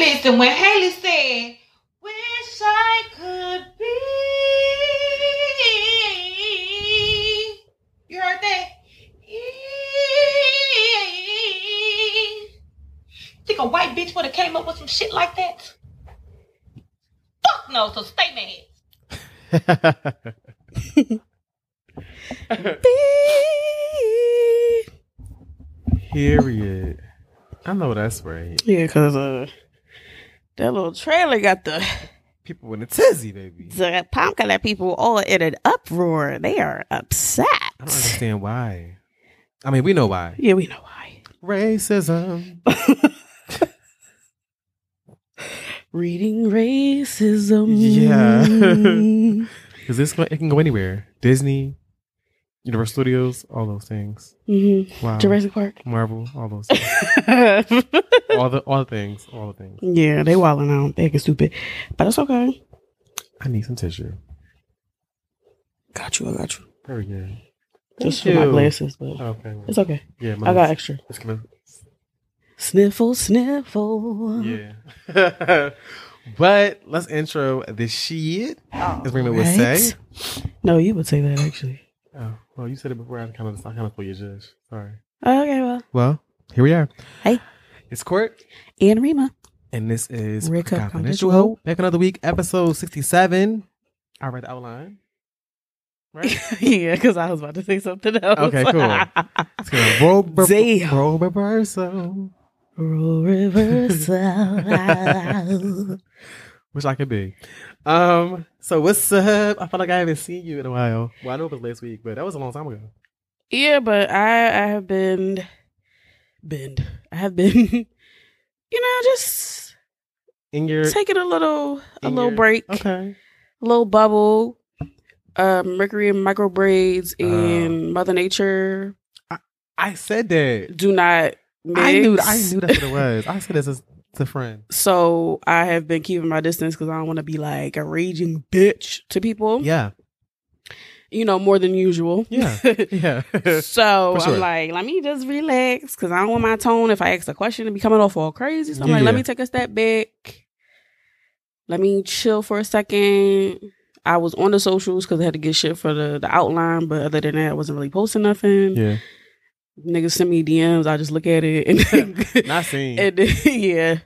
Listen, when Haley said, "Wish I could be," you heard that? Think a white bitch would have came up with some shit like that? Fuck no. So stay mad. Period. I know that's right. Yeah, because uh, that little trailer got the People in a tizzy, baby. the Palm people all in an uproar. They are upset. I don't understand why. I mean, we know why. Yeah, we know why. Racism. Reading racism. Yeah. Because this it can go anywhere. Disney, Universal Studios, all those things. hmm Wow. Jurassic Park. Marvel, all those. Things. all the all the things. All the things. yeah, they wilding out. They acting stupid, but it's okay. I need some tissue. Got you. I got you. Very good. Just Thank for my glasses, but Okay. it's okay. Yeah, I got extra. It's gonna. Sniffle, sniffle. Yeah. but let's intro the shit. As Rima would say. No, you would say that actually. Oh, well, you said it before. I kind of, I kind of thought you judge. Sorry. Okay, well, Well, here we are. Hey. It's Court, and Rima. and this is Rick Up Confidential. Confidential. Back another week, episode sixty-seven. I read the outline. Right. yeah, because I was about to say something else. Okay, cool. It's gonna roll, ber- Damn. roll reversal. Roll reversal. Wish I could be. Um. So what's up? I feel like I haven't seen you in a while. Well, I know it was last week, but that was a long time ago. yeah, but I I have been been I have been you know just In your taking a little a little your- break, okay. a little bubble. Um, Mercury and micro braids and Mother Nature I said that. do not. Mix. I knew. I knew that's what it was. I said this as a friend. So I have been keeping my distance because I don't want to be like a raging bitch to people. Yeah. You know, more than usual. Yeah. Yeah. so sure. I'm like, let me just relax because I don't want my tone if I ask a question to be coming off all crazy. So I'm like, let me take a step back. Let me chill for a second. I was on the socials because I had to get shit for the, the outline, but other than that, I wasn't really posting nothing. yeah. Niggas send me DMs, I just look at it and, Not seen. and yeah,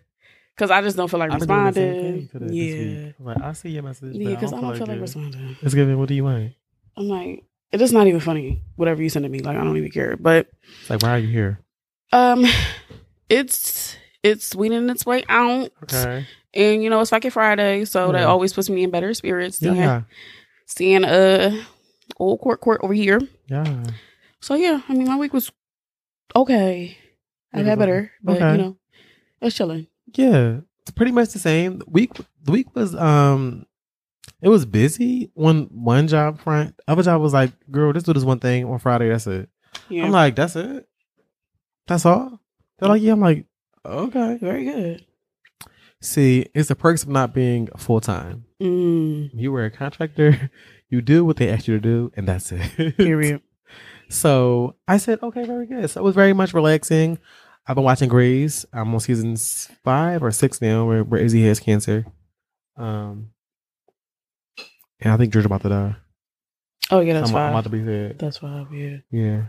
because I just don't feel like I've been doing the same responding. thing to that this Yeah, Like I see your message. yeah, because I don't feel like it. responding. Let's give it. What do you want? I'm like, it is not even funny. Whatever you send to me, like I don't even care. But It's like, why are you here? um, it's it's weeding its way out, Okay. and you know it's fucking Friday, so that always puts me in better spirits. Yeah. Seeing, Yeah. seeing uh old court court over here. Yeah. So yeah, I mean my week was okay. I got better, but okay. you know, it's chilling. Yeah. It's pretty much the same. The week. The week was um. It was busy. One one job front. Other job was like, girl, just do this one thing on Friday. That's it. Yeah, I'm like, that's it. That's all. They're like, yeah. I'm like, okay. very good. See, it's the perks of not being full time. Mm, You were a contractor. You do what they ask you to do, and that's it. period. So I said, okay, very good. So it was very much relaxing. I've been watching Grey's. I'm on season five or six now, where, where Izzy has cancer. Um, and I think George about to die. Oh yeah, that's I'm, I'm about to be sad. That's fine. Yeah, Yeah,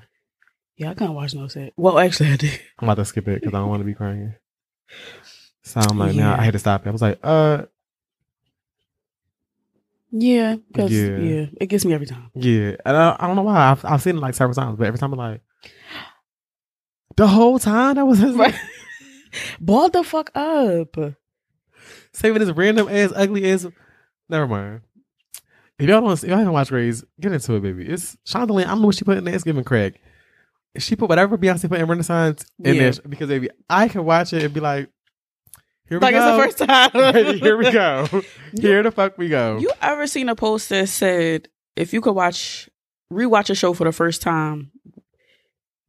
yeah. I can't watch no set. Well, actually, I did. I'm about to skip it because I don't want to be crying. So I'm like, now Yeah. I had to stop it. I was like, uh, Yeah, Yeah. yeah. it gets me every time. yeah. And I, I don't know why. I've, I've seen it like several times, but every time I'm like, the whole time that was his Right. Ball the fuck up. saving this random ass ugly ass. Never mind. If y'all don't, if y'all haven't watched Grey's, get into it, baby. It's Shondaland. I don't know what she put in the Thanksgiving crack. She put whatever Beyonce put in Renaissance in Yeah. there because baby, I can watch it and be like, here we Like go. it's the first time. here we go. Here the fuck we go. You ever seen a post that said if you could watch rewatch a show for the first time,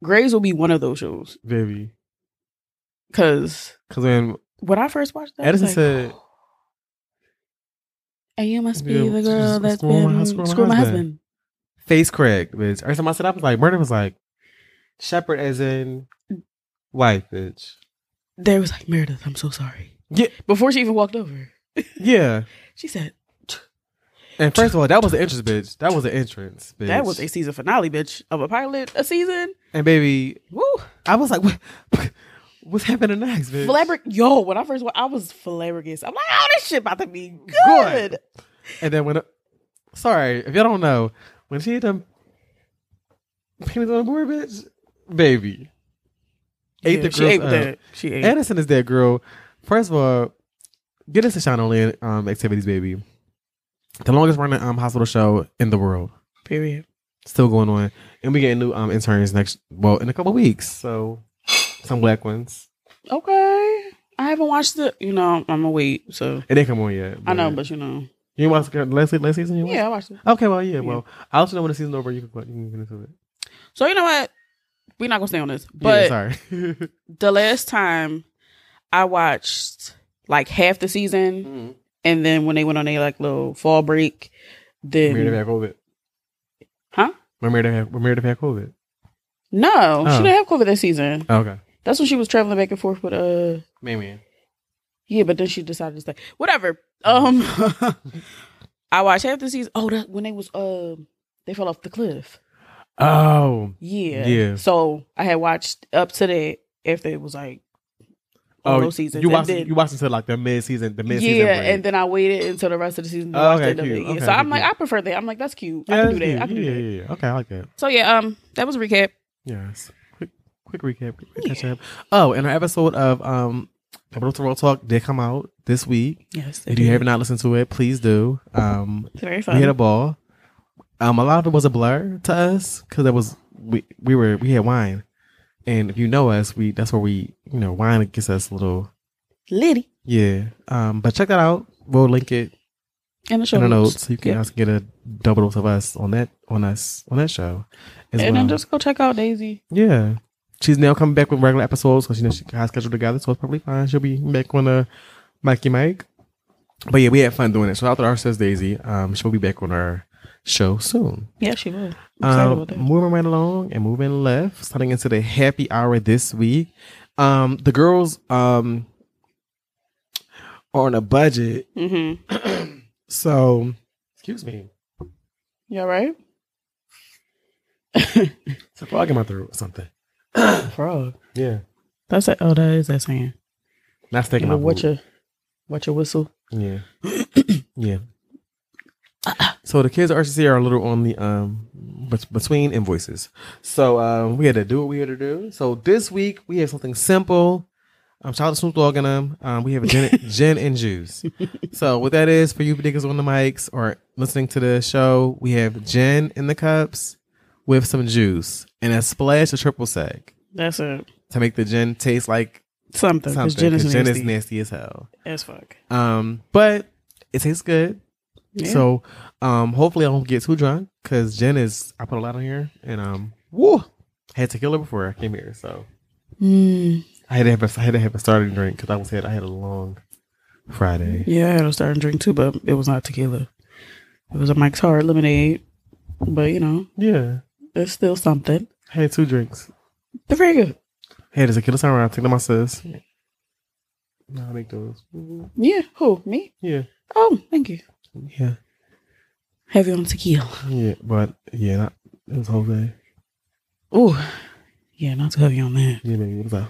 Grey's will be one of those shows. baby. Cause Because when when I first watched that, Addison like, said, and you must be Yeah, the girl that's been screw screw my husband." face crack, bitch. Every time I said I was like, murder was like, shepherd as in wife, bitch. They was like, Meredith, I'm so sorry. Yeah, before she even walked over. yeah. She said And first of all, that was an entrance, bitch. That was an entrance, bitch. that was a season finale, bitch, of a pilot, a season. and baby, Woo. I was like, what, what's happening next, bitch? Flabber, yo, when I first went, I was flabbergasted. I'm like, oh, this shit about to be good. Good. And then when, uh, sorry, if y'all don't know, when she had them penis on the board, bitch, baby, ate Yeah, the she ate that. She ate. Addison is that girl. First of all, get us to Shine Only um, activities, baby. The longest running um, hospital show in the world. Period. Still going on. And we getting new um, interns next, well, in a couple weeks. So, some black ones. Okay. I haven't watched it. You know, I'm gonna wait. So It didn't come on yet. I know, but you know, You didn't watch last, last season? You watched? yeah, I watched it. Okay, well, yeah, well, I'll let you know when the season's over. You can, you can get into it. So you know what? We're not gonna stay on this. Yeah, But sorry. the last time I watched like half the season, and then when they went on their like little fall break, then Meredith had COVID. Huh? When Meredith had, when Meredith had COVID. no, Oh. she didn't have COVID that season. Oh, okay. That's when she was traveling back and forth with uh Maybe. yeah, but then she decided to stay. Whatever. Um, I watched half the season. Oh, that when they was uh they fell off the cliff. Oh. Yeah, Yeah. So I had watched up to that after it was like all Oh, those seasons. you watched, then- you watched until like the mid season, the mid season. yeah, and then I waited until the rest of the season. To Oh, okay, cute. it. Yeah. Okay, so I'm cute. like, I prefer that. I'm like, that's cute. yeah, I can do that. I can do that. yeah, yeah. Yeah. Okay, I like that. So yeah, um, that was a recap. Yes. Quick, quick recap. Quick catch up. Oh, and our episode of um, Capital to World Talk did come out this week. Yes, If you have not listened to it, please do. Um, it's very we fun. had a ball. Um, a lot of it was a blur to us because it was we we were we had wine, and if you know us, we that's where we you know wine gets us a little Liddy yeah. Um, but check that out. We'll link it in the show in the notes. so you can Yep. also get a double dose of us on that on us on that show. And well. then just go check out Daisy. Yeah. She's now coming back with regular episodes because she knows she has scheduled together, so it's probably fine. She'll be back on the Mikey Mike. But yeah, we had fun doing it. So out there, our says Daisy. Um, she'll be back on our show soon. Yeah, she will. Um, about that. moving right along and moving left, starting into the happy hour this week. Um, the girls um are on a budget, Mm-hmm. so excuse me, You all right? it's a frog in my throat or something. Frog. Yeah, That's that. Oh, that is that saying. not sticking You my know, what boot. your what your whistle? Yeah. yeah. So the kids at RCC are a little on the um between invoices. So um we had to do what we had to do. So this week we have something simple. Um shout out to Snoop Dogg and them. Um we have a gin, gin and juice. So what that is for you niggas on the mics or listening to the show, we have gin in the cups with some juice and a splash of triple sec That's it. to make the gin taste like Something. something. Because gin is 'cause nasty. gin is nasty as hell. as fuck. Um, but it tastes good. Yeah. So, um, hopefully I don't get too drunk because Jen is I put a lot on here and um, woo, I had tequila before I came here, so Mm, I had to have a, I had to have a starting drink because I was had I had a long Friday. yeah, I had a starting drink too, but it was not tequila. It was a Mike's Hard lemonade. But you know, Yeah, it's still something. I had two drinks. They're very good. I had a tequila sunrise. Take them my sis. No, I make those. Yeah. Who? Me? Yeah, Oh, thank you. yeah, Heavy on tequila. yeah. But yeah, not, it was Jose. Ooh. Yeah, not too heavy on that. Yeah, baby. It was like,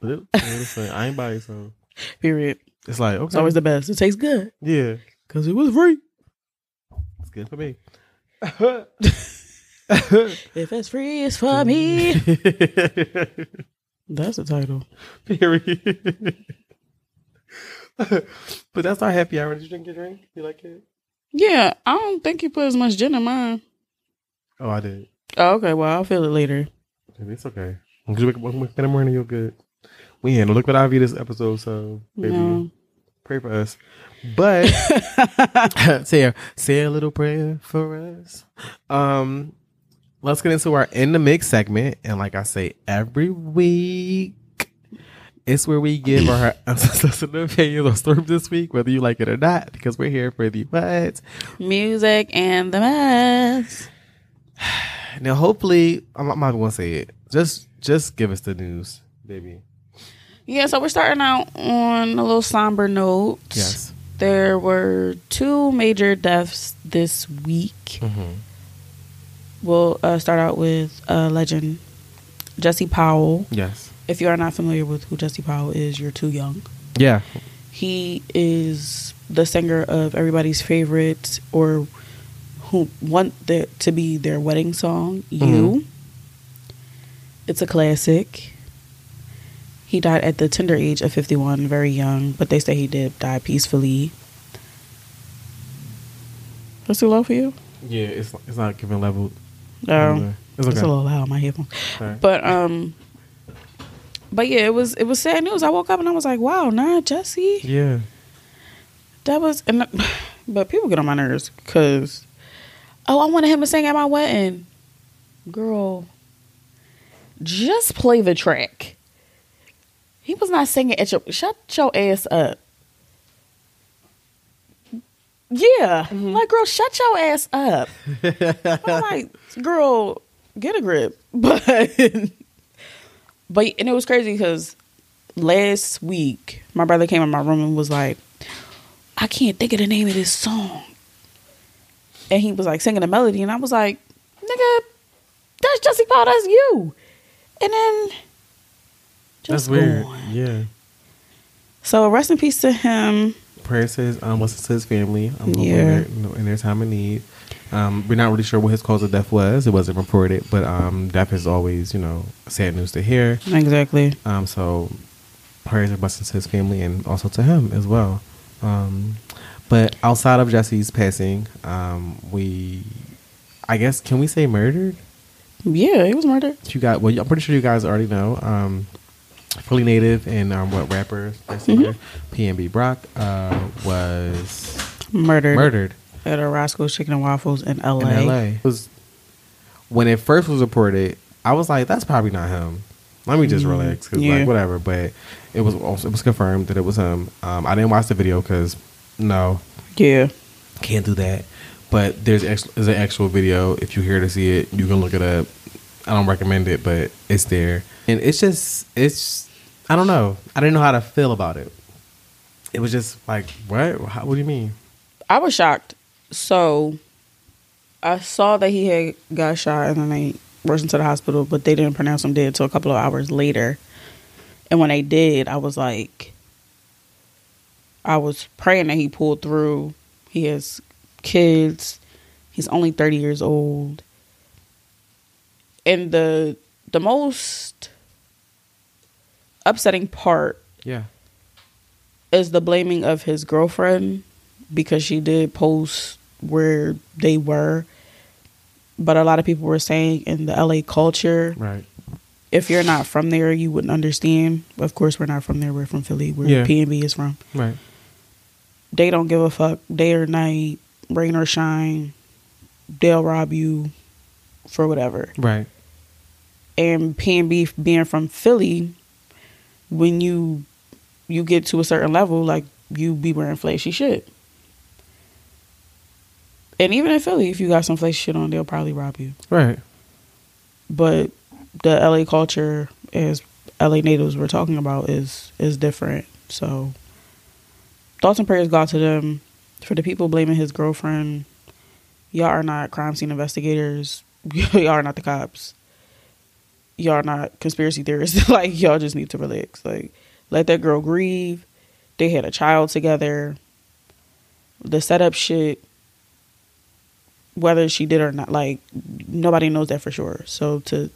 but it, it was like, I ain't buy it, so Period. it's like okay. It's always the best. It tastes good. yeah. Because it was free. It's good for me. If it's free, it's for me. That's the title. Period. but that's our happy hour. Did you drink your drink? You like it? Yeah, I don't think you put as much gin in mine. Oh, I did. Oh, okay. Well, I'll feel it later. It's okay. When you wake up wake up in the morning, you're good. We ain't look what I this episode, so baby, No. pray for us. But say a say a little prayer for us. Um, let's get into our in the mix segment, and like I say every week, it's where we give our opinions on stories this week, whether you like it or not, because we're here for the but. Music and the mess. Now, hopefully, I'm, I'm not going to say it. Just just give us the news, baby. Yeah, so we're starting out on a little somber note. Yes. There were two major deaths this week. Mm-hmm. We'll uh, start out with uh, legend Jesse Powell. Yes. If you are not familiar with who Jesse Powell is, you're too young. Yeah. He is the singer of everybody's favorite or who want the, to be their wedding song, You. It's a classic. He died at the tender age of 51, very young, but they say he did die peacefully. That's too low for you? Yeah. It's it's not giving level. No. It's It's okay. a little loud, my headphones. Alright. But um but yeah, it was it was sad news. I woke up and I was like, wow, nah, Jesse. Yeah. That was, and but people get on my nerves because, oh, I wanted him to sing at my wedding. Girl, just play the track. He was not singing at your. Shut your ass up. Yeah, mm-hmm. like girl, shut your ass up. I'm like, girl, get a grip. But, but and it was crazy because last week my brother came in my room and was like, I can't think of the name of this song. And he was like singing a melody, and I was like, nigga, that's Jesse Powell, that's you. And then That's weird. gone. Yeah. So rest in peace to him. Prayer says um listen to his family. Um, Yeah. in, their, in their time of need. Um, we're not really sure what his cause of death was. It wasn't reported, but um, death is always you know sad news to hear. Exactly. Um, so prayers and blessings to his family and also to him as well. Um, but outside of Jesse's passing, um, we, I guess, can we say murdered? Yeah, he was murdered. You got well. I'm pretty sure you guys already know. Um, Philly native and um, what rapper, singer, PNB Rock, uh, was Murdered. murdered At a Roscoe's Chicken and Waffles in LA. in LA. It was when it first was reported. I was like, that's probably not him. Let me just Mm, relax, cause yeah. like whatever. But it was also it was confirmed that it was him. Um, I didn't watch the video because no, Yeah. can't do that. But there's actual, there's an actual video. If you're here to see it, you can look it up. I don't recommend it, but it's there, and it's just it's I don't know. I didn't know how to feel about it. It was just like what? How, what do you mean? I was shocked. So I saw that he had got shot and then they rushed him to the hospital, but they didn't pronounce him dead until a couple of hours later. And when they did, I was like, I was praying that he pulled through. He has kids. He's only 30 years old. And the the most upsetting part Yeah, is the blaming of his girlfriend because she did post where they were. But a lot of people were saying in the LA culture, right. if you're not from there, you wouldn't understand. Of course, we're not from there. We're from Philly, where Yeah. PNB is from. Right. They don't give a fuck, day or night, rain or shine. They'll rob you for whatever. Right. and PNB being from Philly, when you you get to a certain level, like you be wearing flashy shit. And even in Philly, if you got some flashy shit on, they'll probably rob you. Right. But the LA culture, as LA natives were talking about, is is different. So thoughts and prayers go out to them. For the people blaming his girlfriend, y'all are not crime scene investigators. y'all are not the cops. Y'all are not conspiracy theorists. like y'all just need to relax. Like let that girl grieve. They had a child together. The setup shit, whether she did or not, like nobody knows that for sure. So to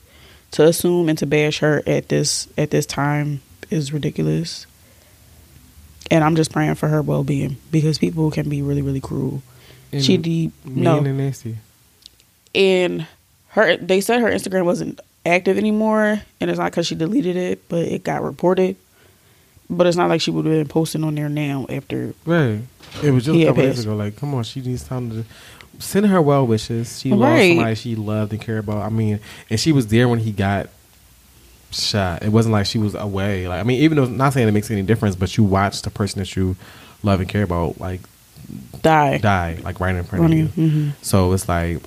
to assume and to bash her at this at this time is ridiculous. And I'm just praying for her well being because people can be really really cruel. And she de- mean no, and nasty. and her they said her Instagram wasn't active anymore, and it's not because she deleted it, but it got reported. But it's not like she would have been posting on there now after. Right. It was just a couple days ago. Like, come on, she needs time to send her well wishes. She lost Right. somebody she loved and cared about. I mean, and she was there when he got shot. It wasn't like she was away. Like, I mean, even though not saying it makes any difference, but you watched the person that you love and care about like Die. die, like right in front of you. hmm So it's like,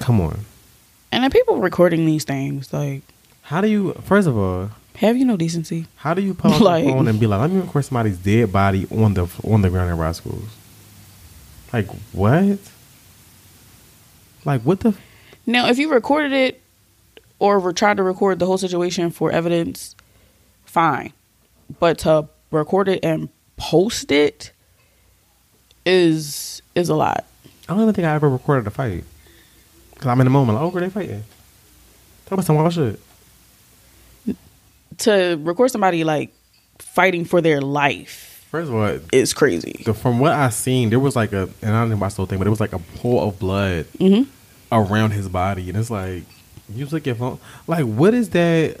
come on. And then people recording these things, like, How do you? First of all, Have you no decency? How do you pull out Like- the phone and be like, "Let me record somebody's dead body on the on the ground at Roscoe's"? Like what? Like what the? Now, if you recorded it or were trying to record the whole situation for evidence, fine. But to record it and post it is is a lot. I don't even think I ever recorded a fight. Cause I'm in the moment, like, oh, where they fighting? Talk about some wild shit. To record somebody like fighting for their life First of all, is crazy. the, from what I seen, there was like a, and I didn't watch the whole thing, but it was like a pool of blood hmm around his body, and it's like, you took your phone. Like, what is that?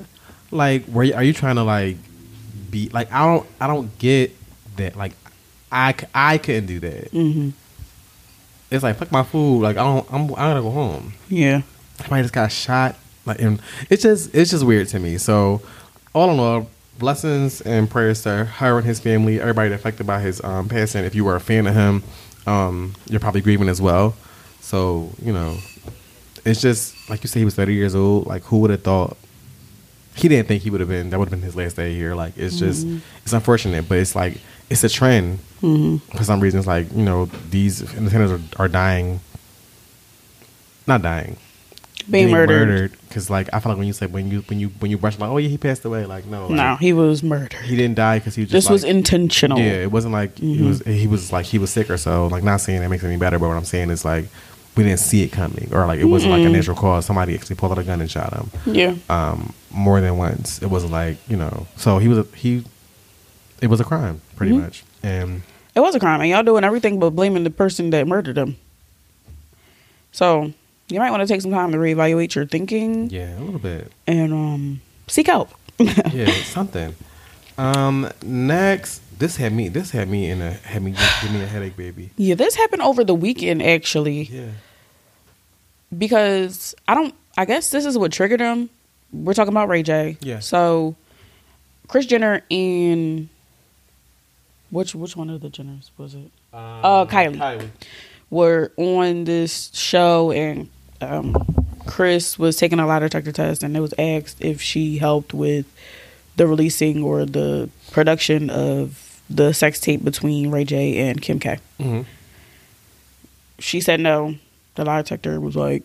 Like, where are you trying to like be? Like, I don't, I don't get that. Like, I, I couldn't do that. hmm It's like fuck my food. Like, I don't, I'm, I gotta go home. Yeah. somebody just got shot. Like, and it's just it's just weird to me. So, all in all, blessings and prayers to her and his family, everybody affected by his um, passing. If you were a fan of him, um, you're probably grieving as well. So, you know, it's just like you said, he was 30 years old. Like, who would have thought? He didn't think he would have been. That would have been his last day here. Like, it's just it's unfortunate, but it's like it's a trend hmm for some reason. It's like you know these entertainers are, are dying, not dying, Being murdered. Because like I feel like when you say when you when you when you brush like oh yeah he passed away like no like, No, he was murdered. he didn't die because he was This just was like, intentional. yeah it wasn't like he Mhm. was he was like he was sick or so like not saying that makes it any better but what I'm saying is like we didn't see it coming or like it wasn't like a Mm-mm. natural cause somebody actually pulled out a gun and shot him Yeah. um more than once it wasn't like you know so he was a, he it was a crime pretty Mhm. much and It was a crime, and y'all doing everything but blaming the person that murdered him. So you might want to take some time to reevaluate your thinking yeah a little bit and um, seek help. yeah, something. Um, next, this had me. This had me in a had me give me a headache, baby. yeah, this happened over the weekend actually Yeah, because I don't. I guess this is what triggered him. We're talking about Ray J. Yeah. So Kris Jenner and which which one of the Jenners was it? Uh, Kylie. Kylie. were on this show and um, Kris was taking a lie detector test and it was asked if she helped with the releasing or the production of the sex tape between Ray J and Kim K. hmm She said no. The lie detector was like,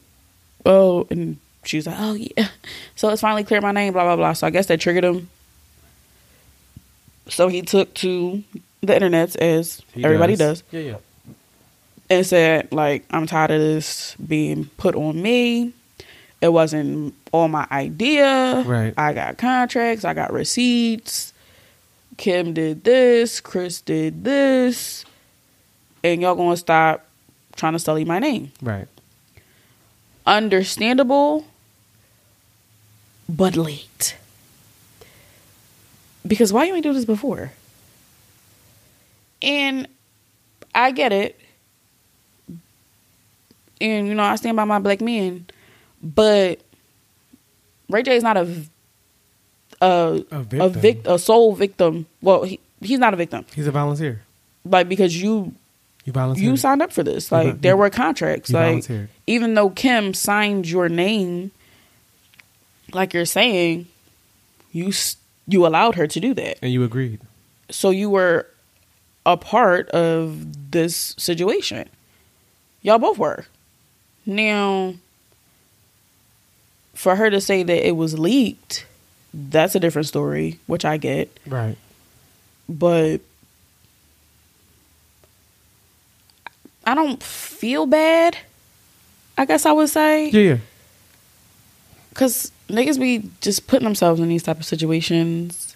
oh, and she was like, oh yeah. So it's finally cleared my name, blah blah blah. So I guess that triggered him. So he took to the internet as everybody does Yeah, yeah. And said like i'm tired of this being put on me. It wasn't all my idea. Right. i got contracts. I got receipts. Kim did this. Kris did this. And y'all gonna stop trying to sully my name. Right. understandable but late. Because why you ain't do this before? And i get it and you know i stand by my black men but ray j is not a victim. vic, a sole victim well he, he's not a victim He's a volunteer. like because you You volunteered. you signed up for this. Like vol- there were contracts. you Like volunteered. even though Kim signed your name, like you're saying, you you allowed her to do that. and you agreed. So you were a part of this situation. Y'all both were. Now, for her to say that it was leaked, that's a different story, which I get. Right. But I don't feel bad. I guess I would say Yeah, yeah. because niggas be just putting themselves in these type of situations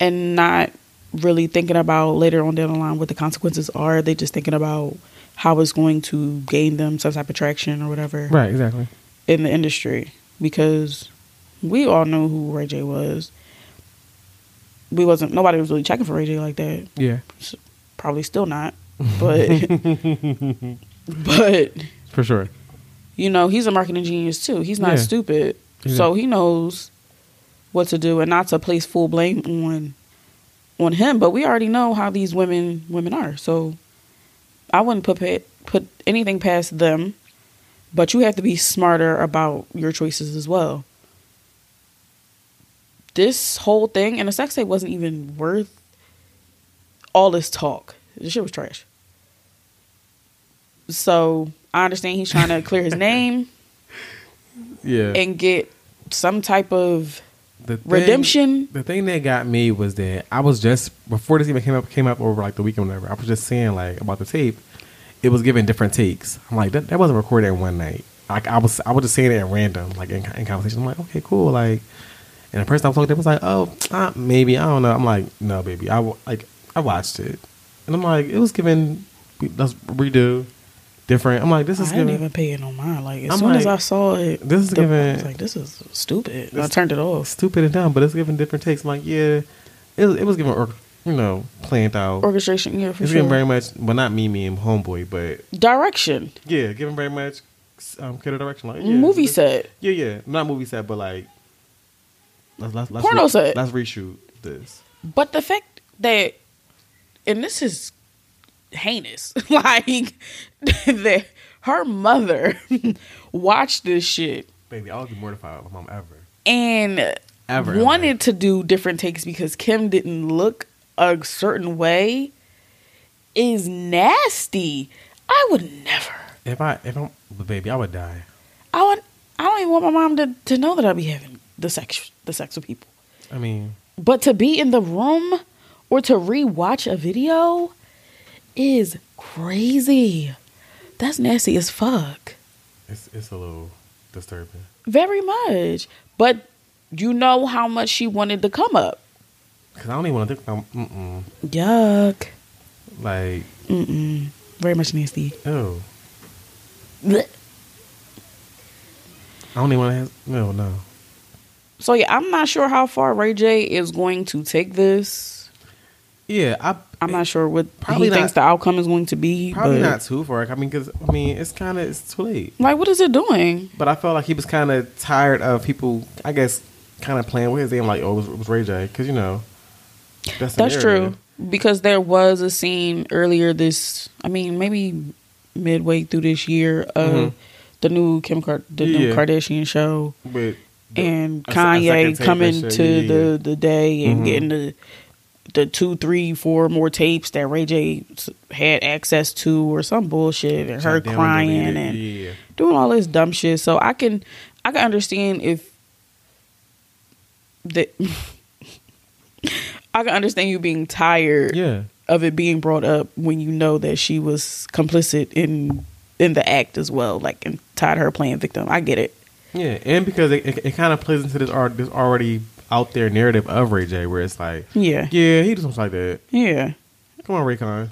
and not really thinking about later on down the line what the consequences are. They just thinking about how it's going to gain them some type of traction or whatever Right. Exactly. in the industry because we all know who Ray J was. We wasn't nobody was really checking for Ray J like that. Yeah. Probably still not, but but For sure. you know he's a marketing genius too. He's not Yeah. stupid, He's so he knows what to do and not to place full blame on on him. But we already know how these women women are, so I wouldn't put put anything past them. But you have to be smarter about your choices as well. this whole thing and the sex tape wasn't even worth all this talk. The shit was trash. So I understand he's trying to clear his name Yeah. and get some type of the thing- redemption. The thing that got me was that I was just before this even came up came up over like the weekend, whatever. I was just saying like about the tape. It was giving different takes. I'm like that, that wasn't recorded in one night. Like I was I was just saying it at random, like in, in conversation. I'm like, okay, cool. Like, and the person I was talking to was like, oh, uh, maybe I don't know. I'm like, no, baby. I like I watched it, and I'm like, it was given Let's redo different. I'm like, this is. I didn't even pay it on mine. Like as I'm soon as I saw it, this is the- giving- I was like, this is stupid. And I turned it off. stupid and dumb, but it's giving different takes. I'm like, yeah, it was, it was giving, or- you know, planned out. Orchestration, yeah, for it's sure. giving very much, well, not me, me and homeboy, but Direction, yeah, giving very much um, creative direction. Like, yeah, movie set. Yeah, yeah, not movie set, but like, let's let's, let's Porno set. Let's reshoot this. But the fact that, and this is heinous, like that her mother watched this shit Baby, I would be mortified with my mom ever, and ever. ever. wanted to do different takes because Kim didn't look a certain way is nasty. I would never. If I, if I'm, but baby, I would die. I would. I don't even want my mom to, to know that I'd be having the sex the sex with people. I mean, But to be in the room or to rewatch a video is crazy. That's nasty as fuck. it's it's a little disturbing. Very much. But you know how much she wanted to come up. Cause I don't even want to think. I'm, mm-mm. Yuck. Like, Mm-mm. Very much nasty. Oh. I don't even want to have. No, no. So yeah, I'm not sure how far Ray J is going to take this. Yeah, I. I'm not sure what Probably he not- thinks the outcome is going to be. Probably but, not too far. I mean, because I mean, it's kind of it's too late. Like, what is it doing? But I felt like he was kind of tired of people. I guess kind of playing with his name, like oh, it was, it was Ray J, because you know that's, That's true. Because there was a scene earlier this, I mean, maybe midway through this year of Mhm. the new Kim Kar- the new Kardashian show, But the- and a a Kanye coming to yeah, the yeah. the day and Mhm. getting the the two, three, four more tapes that Ray J had access to, or some bullshit, and her crying and yeah. doing all this dumb shit. So I can I can understand if that I can understand you being tired Yeah, of it being brought up when you know that she was complicit in in the act as well, like and tired of her playing victim. I get it. yeah, and because it, it, it kind of plays into this, art, this already out there narrative of Ray J, where it's like, Yeah. yeah, he does something like that. Yeah. Come on, Raycon,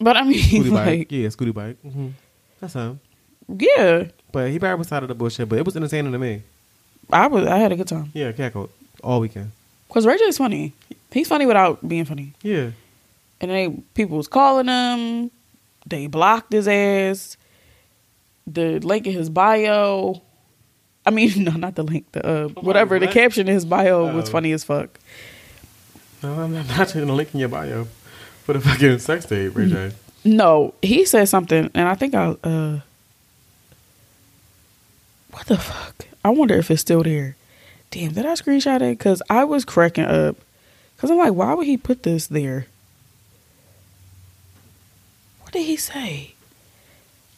But I mean Scooty like bike, yeah, Scooty bike. hmm That's him. yeah. But he probably was tired of the bullshit, but it was entertaining to me. I was I had a good time. Yeah, cackled all weekend. Cuz Ray J's funny. He's funny without being funny. Yeah, And they people was calling him. They blocked his ass. The link in his bio. I mean, no, not the link. The uh, whatever. The caption in his bio was Oh. funny as fuck. no, I'm not, gonna link in your bio for the fucking sex tape, Ray J. No, he said something, and I think I. uh What the fuck? I wonder if it's still there. Damn, did I screenshot it? Because I was cracking up. Because I'm like, why would he put this there? What did he say?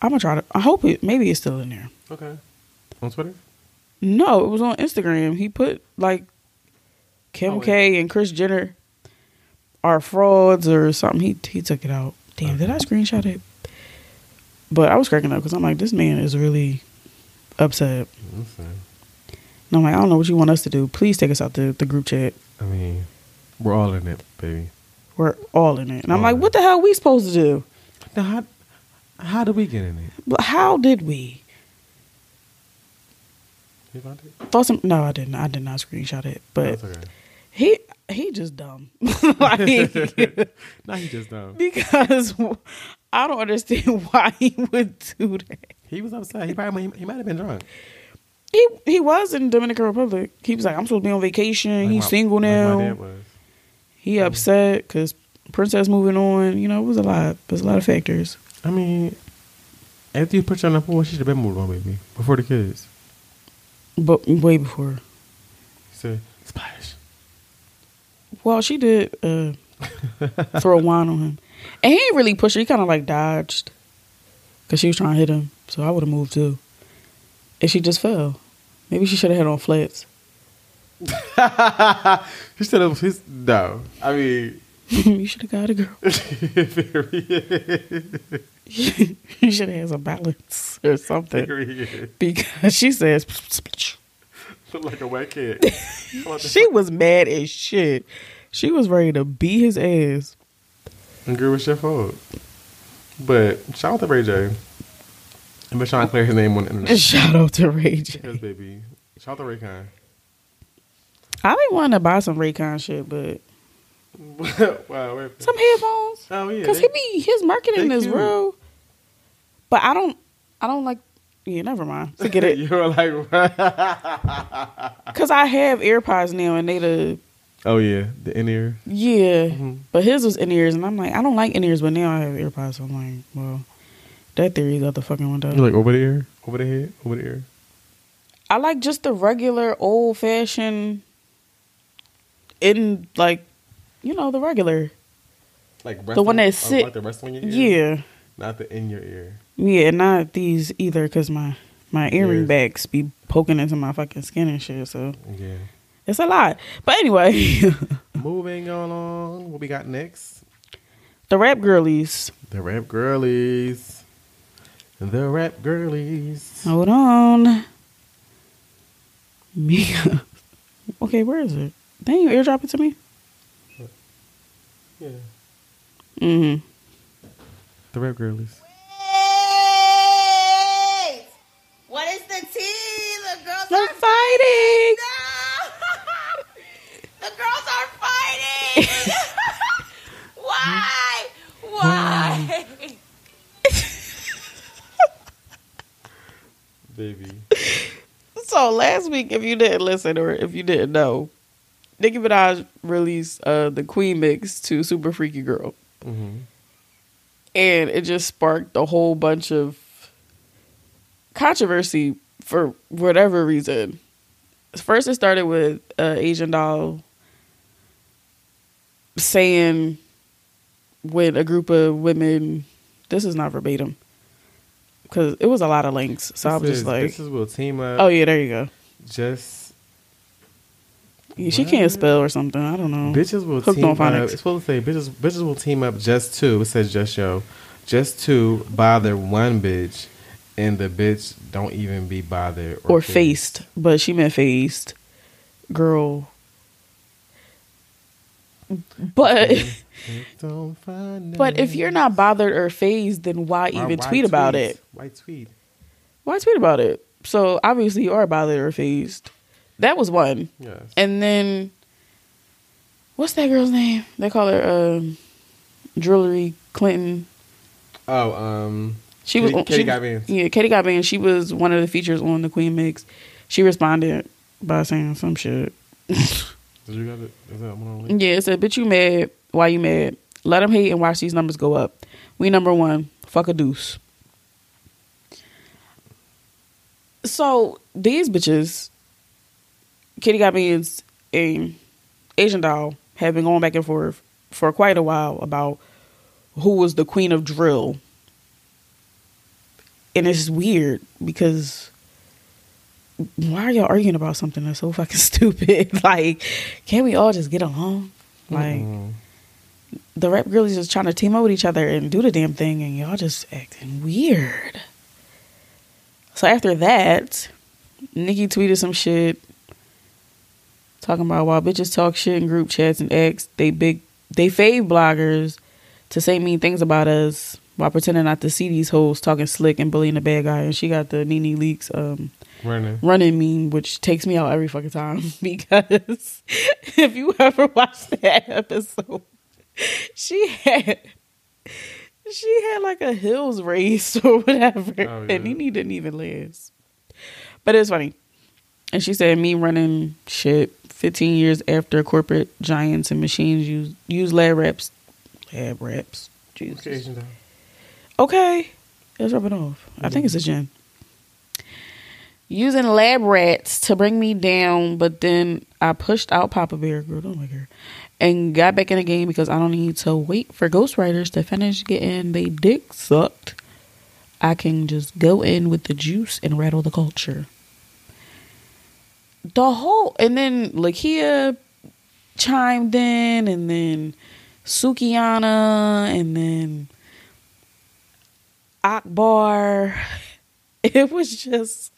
I'm gonna try to. I hope it. Maybe it's still in there. Okay, on Twitter. No, it was on Instagram. He put like Kim Oh. K and Kris Jenner are frauds or something. He he took it out. Damn, did I screenshot it? But I was cracking up because I'm like, this man is really upset. Listen, And I'm like, I don't know what you want us to do. Please take us out the, the group chat. I mean, we're all in it, baby. We're all in it. And I'm like, what the hell are we supposed to do? Now, how, how did we get in it? But how did we? You found it? Thought some no, I didn't. I did not screenshot it. But okay. he he just dumb. like he just dumb. because I don't understand why he would do that. He was upset. He probably he, might have been drunk. He he was in Dominican Republic. He was like, I'm supposed to be on vacation. Like He's my- single like now. my dad was. he upset because Princess moving on. You know, it was a lot. There's a lot of factors. I mean, after you put your number one, she should have been moved on, baby, before the kids. But way before. Said, Spider. Well, she did uh, throw wine on him, and he didn't really push her. He kind of like dodged because she was trying to hit him. So I would have moved too, and she just fell. Maybe she should have had on flats. he should have. He's no. I mean, you should have got a girl. You should have had some balance or something because she says. Look like a wet kid. she was mad as shit. She was ready to beat his ass. And girl, what's your fault? But shout out to Ray J. I've been trying to clear his name on the internet. Shout out to Ray J. Yes, baby. Shout out to Raycon. I been wanting to buy some Raycon shit, but wow, some headphones. Oh yeah. Cause they- he be his marketing is real. But I don't I don't like yeah, never mind. Forget it. you were like, Cause I have AirPods now and they the oh yeah, the in ear. yeah. Mm-hmm. But his was in ears and I'm like, I don't like in ears, but now I have AirPods, so I'm like, well, that theory got the fucking window. You're like over the ear, over the head, over the ear. I like just the regular old fashioned in like you know, the regular. Like The one that resting- sit- oh, like the resting in your ear. Yeah. Not the in your ear. Yeah, not these either, cause my my earring Yes. backs be poking into my fucking skin and shit. So Yeah. it's a lot. But anyway, Moving on, what we got next? the rap girlies. The rap girlies. The rap girlies. Hold on, Mika. Okay, where is it? Dang, you airdrop it to me. Yeah. Mm-hmm. The rap girlies. Wait! What is the tea? The girls They're are fighting. No! the girls are fighting. Why? Why? Baby. So last week, if you didn't listen or if you didn't know, Nicki Minaj released uh, the Queen mix to Super Freaky Girl. Mm-hmm. And it just sparked a whole bunch of controversy for whatever reason. First, it started with uh, Asian Doll saying when a group of women, this is not verbatim because it was a lot of links. So I was just like, "This is will team up. oh yeah, there you go. just Yeah, she can't spell or something. I don't know. bitches will Hooked team on up. It's supposed to say bitches. Bitches will team up just to. It says just show, just to bother one bitch, and the bitch don't even be bothered or faced, but she meant faced, girl. But Don't find but if you're not bothered or phased, then why Why- even why tweet about it? Why tweet? Why tweet about it? So obviously you are bothered or phased. That was one, Yes. and then what's that girl's name? They call her um, Jewelry Clinton. Oh, um, She Katie- was Katie she, Got Bandz. Yeah, Katie Got Bandz. She was one of the features on the Queen Mix. She responded by saying some shit. did you got it? Is that one on? Yeah, it said, "Bitch, you mad? Why you mad? Let them hate and watch these numbers go up. We number one. Fuck a deuce." So these bitches, Katie Got Bandz and Asian Doll, have been going back and forth for quite a while about who was the queen of drill, and it's weird because why are y'all arguing about something that's so fucking stupid? like, can't we all just get along? Like, Mm. the rap girlies just trying to team up with each other and do the damn thing, and y'all just acting weird. So after that, Nicki tweeted some shit talking about while bitches talk shit in group chats and X, they big they fave bloggers to say mean things about us while pretending not to see these hoes talking slick and bullying the bad guy. And she got the NeNe Leakes um running. running meme, which takes me out every fucking time because if you ever watched that episode, she had she had like a hills race or whatever, Oh, yeah. and Nene didn't even last. But it's funny, and she said me running shit. Fifteen years after corporate giants and machines use use lab raps, lab raps. Jesus. Okay, Asian doll. Okay, let's rub it off. I think it's a gin. using lab rats to bring me down, but then I pushed out Papa Bear, girl, don't like her, and got back in the game because I don't need to wait for ghostwriters to finish getting they dick sucked. I can just go in with the juice and rattle the culture. The whole and then Lakeyah chimed in, and then Sukihana, and then Akbar. It was just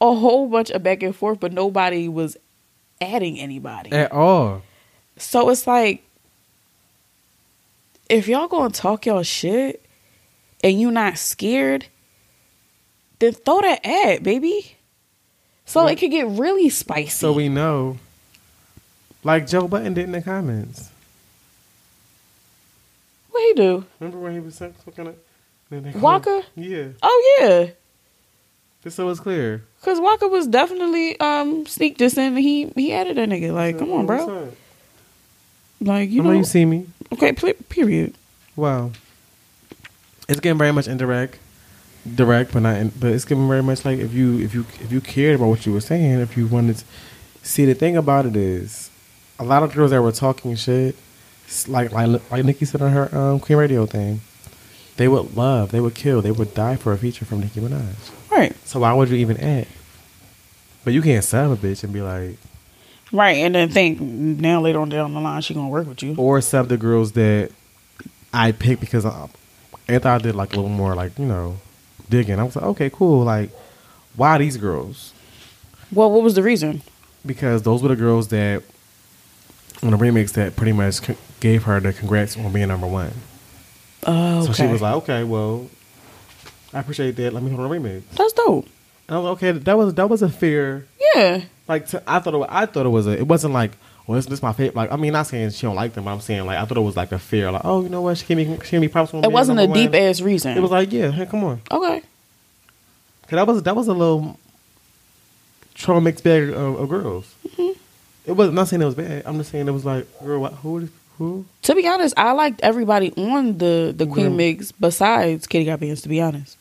a whole bunch of back and forth, but nobody was adding anybody. At all. So it's like, if y'all gonna talk y'all shit and you not scared, then throw that ad, baby. So it could get really spicy. So we know. Like Joe Budden did in the comments. what he do? Remember when he was then they- Waka? Yeah. Oh yeah, Just so it's clear. cause Walker was definitely um sneak dissing. He he added that nigga. Like, come on, bro. Like you I know. you see me. Okay, period. Wow. It's getting very much indirect, direct, but not. In, but it's getting very much like if you if you if you cared about what you were saying, if you wanted. To, see, the thing about it is, a lot of girls that were talking shit, like like like Nicki said on her um, Queen Radio thing, they would love, they would kill, they would die for a feature from Nicki Minaj. Right, So why would you even add? But you can't sub a bitch and be like, right, and then think now later on down the line she gonna work with you. or sub the girls that I picked because I, thought I did like a little more like you know digging, I was like, okay, cool. Like, why these girls? Well, what was the reason? Because those were the girls that on the remix that pretty much c- gave her the congrats on being number one. Oh, okay. So she was like, okay, well, I appreciate that. Let me hold on the remix. "That's dope." And I was like, okay, that was that was a fair. Yeah, Like to, I thought it, I thought it was a. It wasn't like. Well, this, this my favorite. Like, I mean, not saying she don't like them, but I'm saying like I thought it was like a fear Like, oh, you know what? She gave me she gave me props. on it wasn't a deep ass reason. It was like, yeah, hey, come on. okay. Cause that was that was a little trauma mixed bag of, of girls. Mm-hmm. It was I'm not saying it was bad. I'm just saying it was like, girl, what, who who? To be honest, I liked everybody on the the Queen mix besides Katie Got Bandz. To be honest,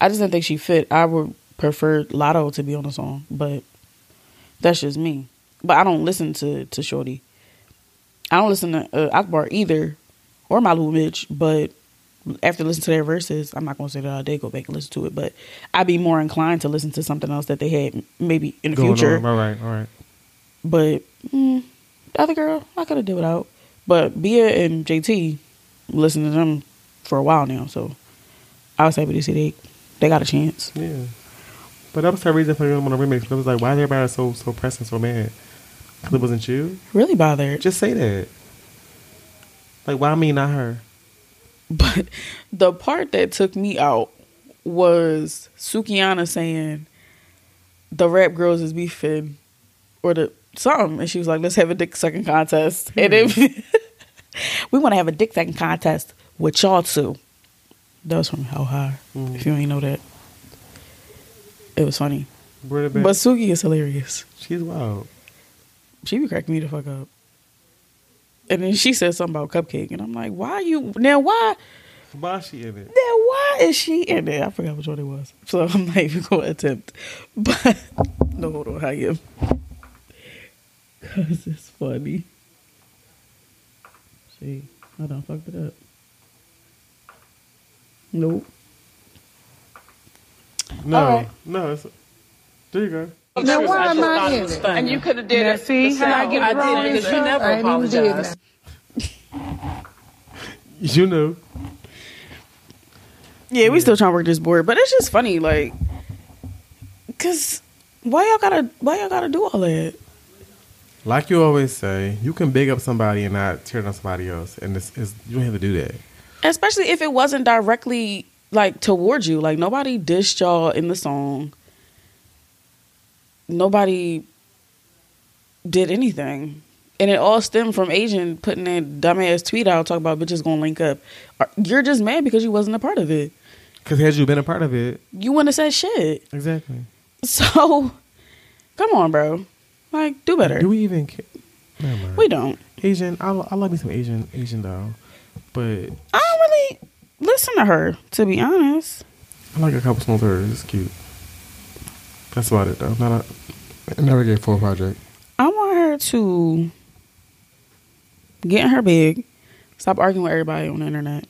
I just didn't think she fit. I would prefer Latto to be on the song, but that's just me. But I don't listen to to Shorty. I don't listen to uh, Akbar either, or Maliibu Miitch. But after listening to their verses, I'm not gonna say that I did go back and listen to it, but I'd be more inclined to listen to something else that they had maybe in the Going future. on. All right, all right. But mm, the other girl, I could have did without. But Bia and JT, listen to them for a while now, so I was happy to see they they got a chance. Yeah. But that was her reason for them on the remix. But it was like, why is everybody so so pressed and so mad? Because it wasn't you. Really bothered. Just say that. Like, why me, not her? But the part that took me out was Sukihana saying the rap girls is beefing or the something, and she was like, "Let's have a dick sucking contest." And if we want to have a dick sucking contest with y'all too. That was from How High. Mm. If you ain't know that, it was funny. The But Suki is hilarious. she's wild. She be cracking me the fuck up. And then she said something about cupcake, and I'm like, "Why are you now? Why?" Why is she in it? Then why is she in there? I forgot which one it was. So I'm not even going to attempt. But no, hold on, I am. Cause it's funny. See, I done fucked it up. Nope. No, All right. no. It's, there you go. Now why am I in it? And you could have did Now it. see how I get it wrong because you never I ain't even did apologized. You know. Yeah, we still trying to work this board, but it's just funny, like, cause why y'all gotta why y'all gotta do all that? Like you always say, you can big up somebody and not tear down somebody else, and this is you don't have to do that. Especially if it wasn't directly like towards you. Like nobody dissed y'all in the song. Nobody did anything. And it all stemmed from Asian putting that dumbass tweet out talking about bitches gonna link up. You're just mad because you wasn't a part of it. Because had you been a part of it, You wouldn't have said shit. exactly. So come on, bro. Like, do better. Do we even care? We don't. Asian. I, I love me some Asian Asian though, but I don't really listen to her, to be honest. I like a couple songs of hers. It's cute. That's about it though. Not a, I never gave full project. I want her to get in her bag, stop arguing with everybody on the internet,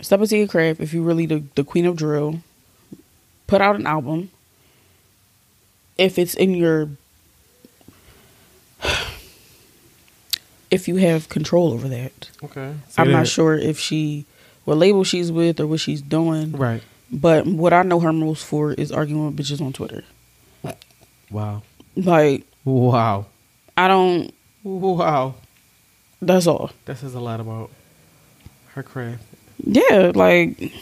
step into your craft if you really the, the queen of drill, put out an album. If it's in your if you have control over that. Okay. I'm not sure if she what label she's with or what she's doing. Right. But what I know her most for is arguing with bitches on Twitter. Wow. Like Wow. I don't Wow. that's all. That says a lot about her craft. Yeah, like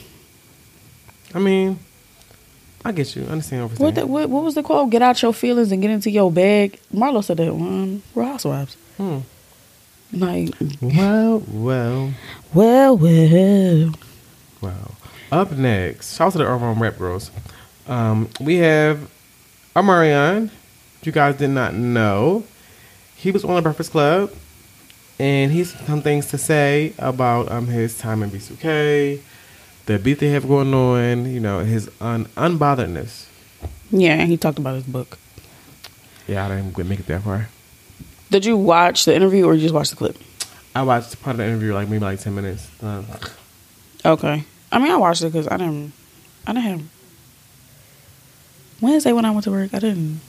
I mean, I get you. I understand what what, the, what what was the quote? Get out your feelings and get into your bag. Marlo said that one. Real Housewives. Hmm. Like, Well, well, well, well. well. Up next, shout out to the Urban Rap Girls. Um, we have Omarion. If you guys did not know, he was on the Breakfast Club, and he's some things to say about um his time in B2K, the beat they have going on. You know, his un- unbotheredness. Yeah, he talked about his book. Yeah, I didn't make it that far. Did you watch the interview or you just watch the clip? I watched part of the interview, like maybe like ten minutes. Um, Okay. I mean, I watched it because I didn't. I didn't have. Wednesday when I went to work, I didn't.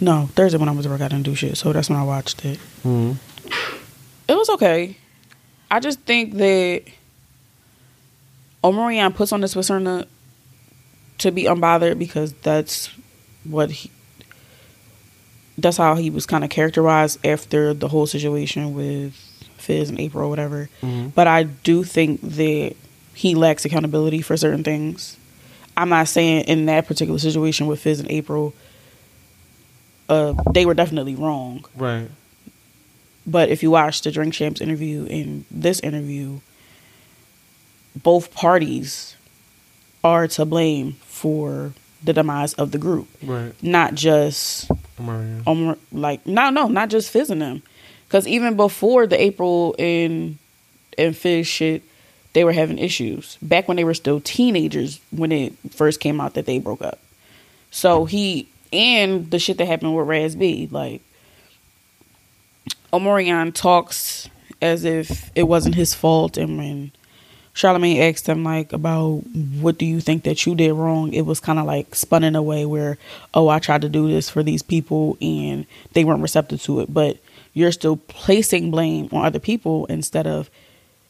No, Thursday when I went to work, I didn't do shit. So that's when I watched it. hmm. It was okay. I just think that Omarion puts on this persona to be unbothered because that's what he. That's how he was kind of characterized after the whole situation with Fizz and April or whatever. Mhm. But I do think that he lacks accountability for certain things. I'm not saying in that particular situation with Fizz and April, uh, they were definitely wrong. Right. But if you watch the Drink Champs interview and this interview, both parties are to blame for the demise of the group, Right. not just Omarion. um, like no, no, not just Fizz and them, because even before the April and and Fizz shit, they were having issues back when they were still teenagers when it first came out that they broke up. So he and the shit that happened with Raz B, like Omarion talks as if it wasn't his fault, and when Charlemagne asked him like about what do you think that you did wrong, it was kind of like spun in a way where, oh, I tried to do this for these people and they weren't receptive to it, but you're still placing blame on other people instead of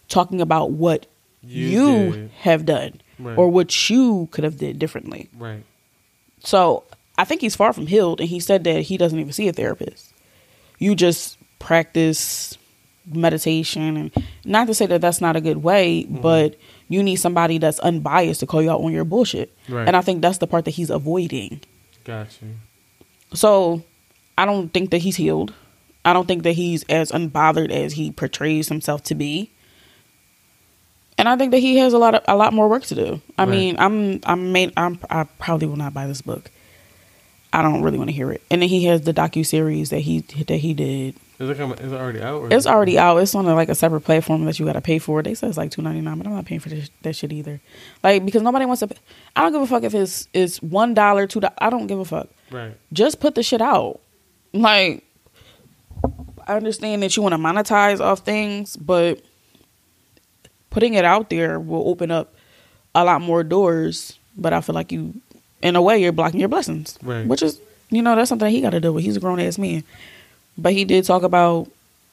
talking about what You you, have done Right. or what you could have did differently. Right. So I think he's far from healed, and he said that he doesn't even see a therapist. You just practice meditation, and not to say that that's not a good way, Mm-hmm. but you need somebody that's unbiased to call you out on your bullshit. Right. And I think that's the part that he's avoiding. gotcha. So I don't think that he's healed. I don't think that he's as unbothered as he portrays himself to be. And I think that he has a lot of a lot more work to do. I Right. mean, I'm I'm made I'm I probably will not buy this book. I don't really want to hear it. And then he has the docu series that he that he did. Is it coming? Is it already out? Or It's already out. It's on a, like a separate platform that you got to pay for. They say it's like two ninety nine, but I'm not paying for this, that shit either. Like because nobody wants to. Pay. I don't give a fuck if it's it's one dollar, two. I don't give a fuck Right. just put the shit out. Like, I understand that you want to monetize off things, but putting it out there will open up a lot more doors. But I feel like you, in a way, you're blocking your blessings, Right. which is, you know, that's something that he got to deal with. He's a grown ass man, but he did talk about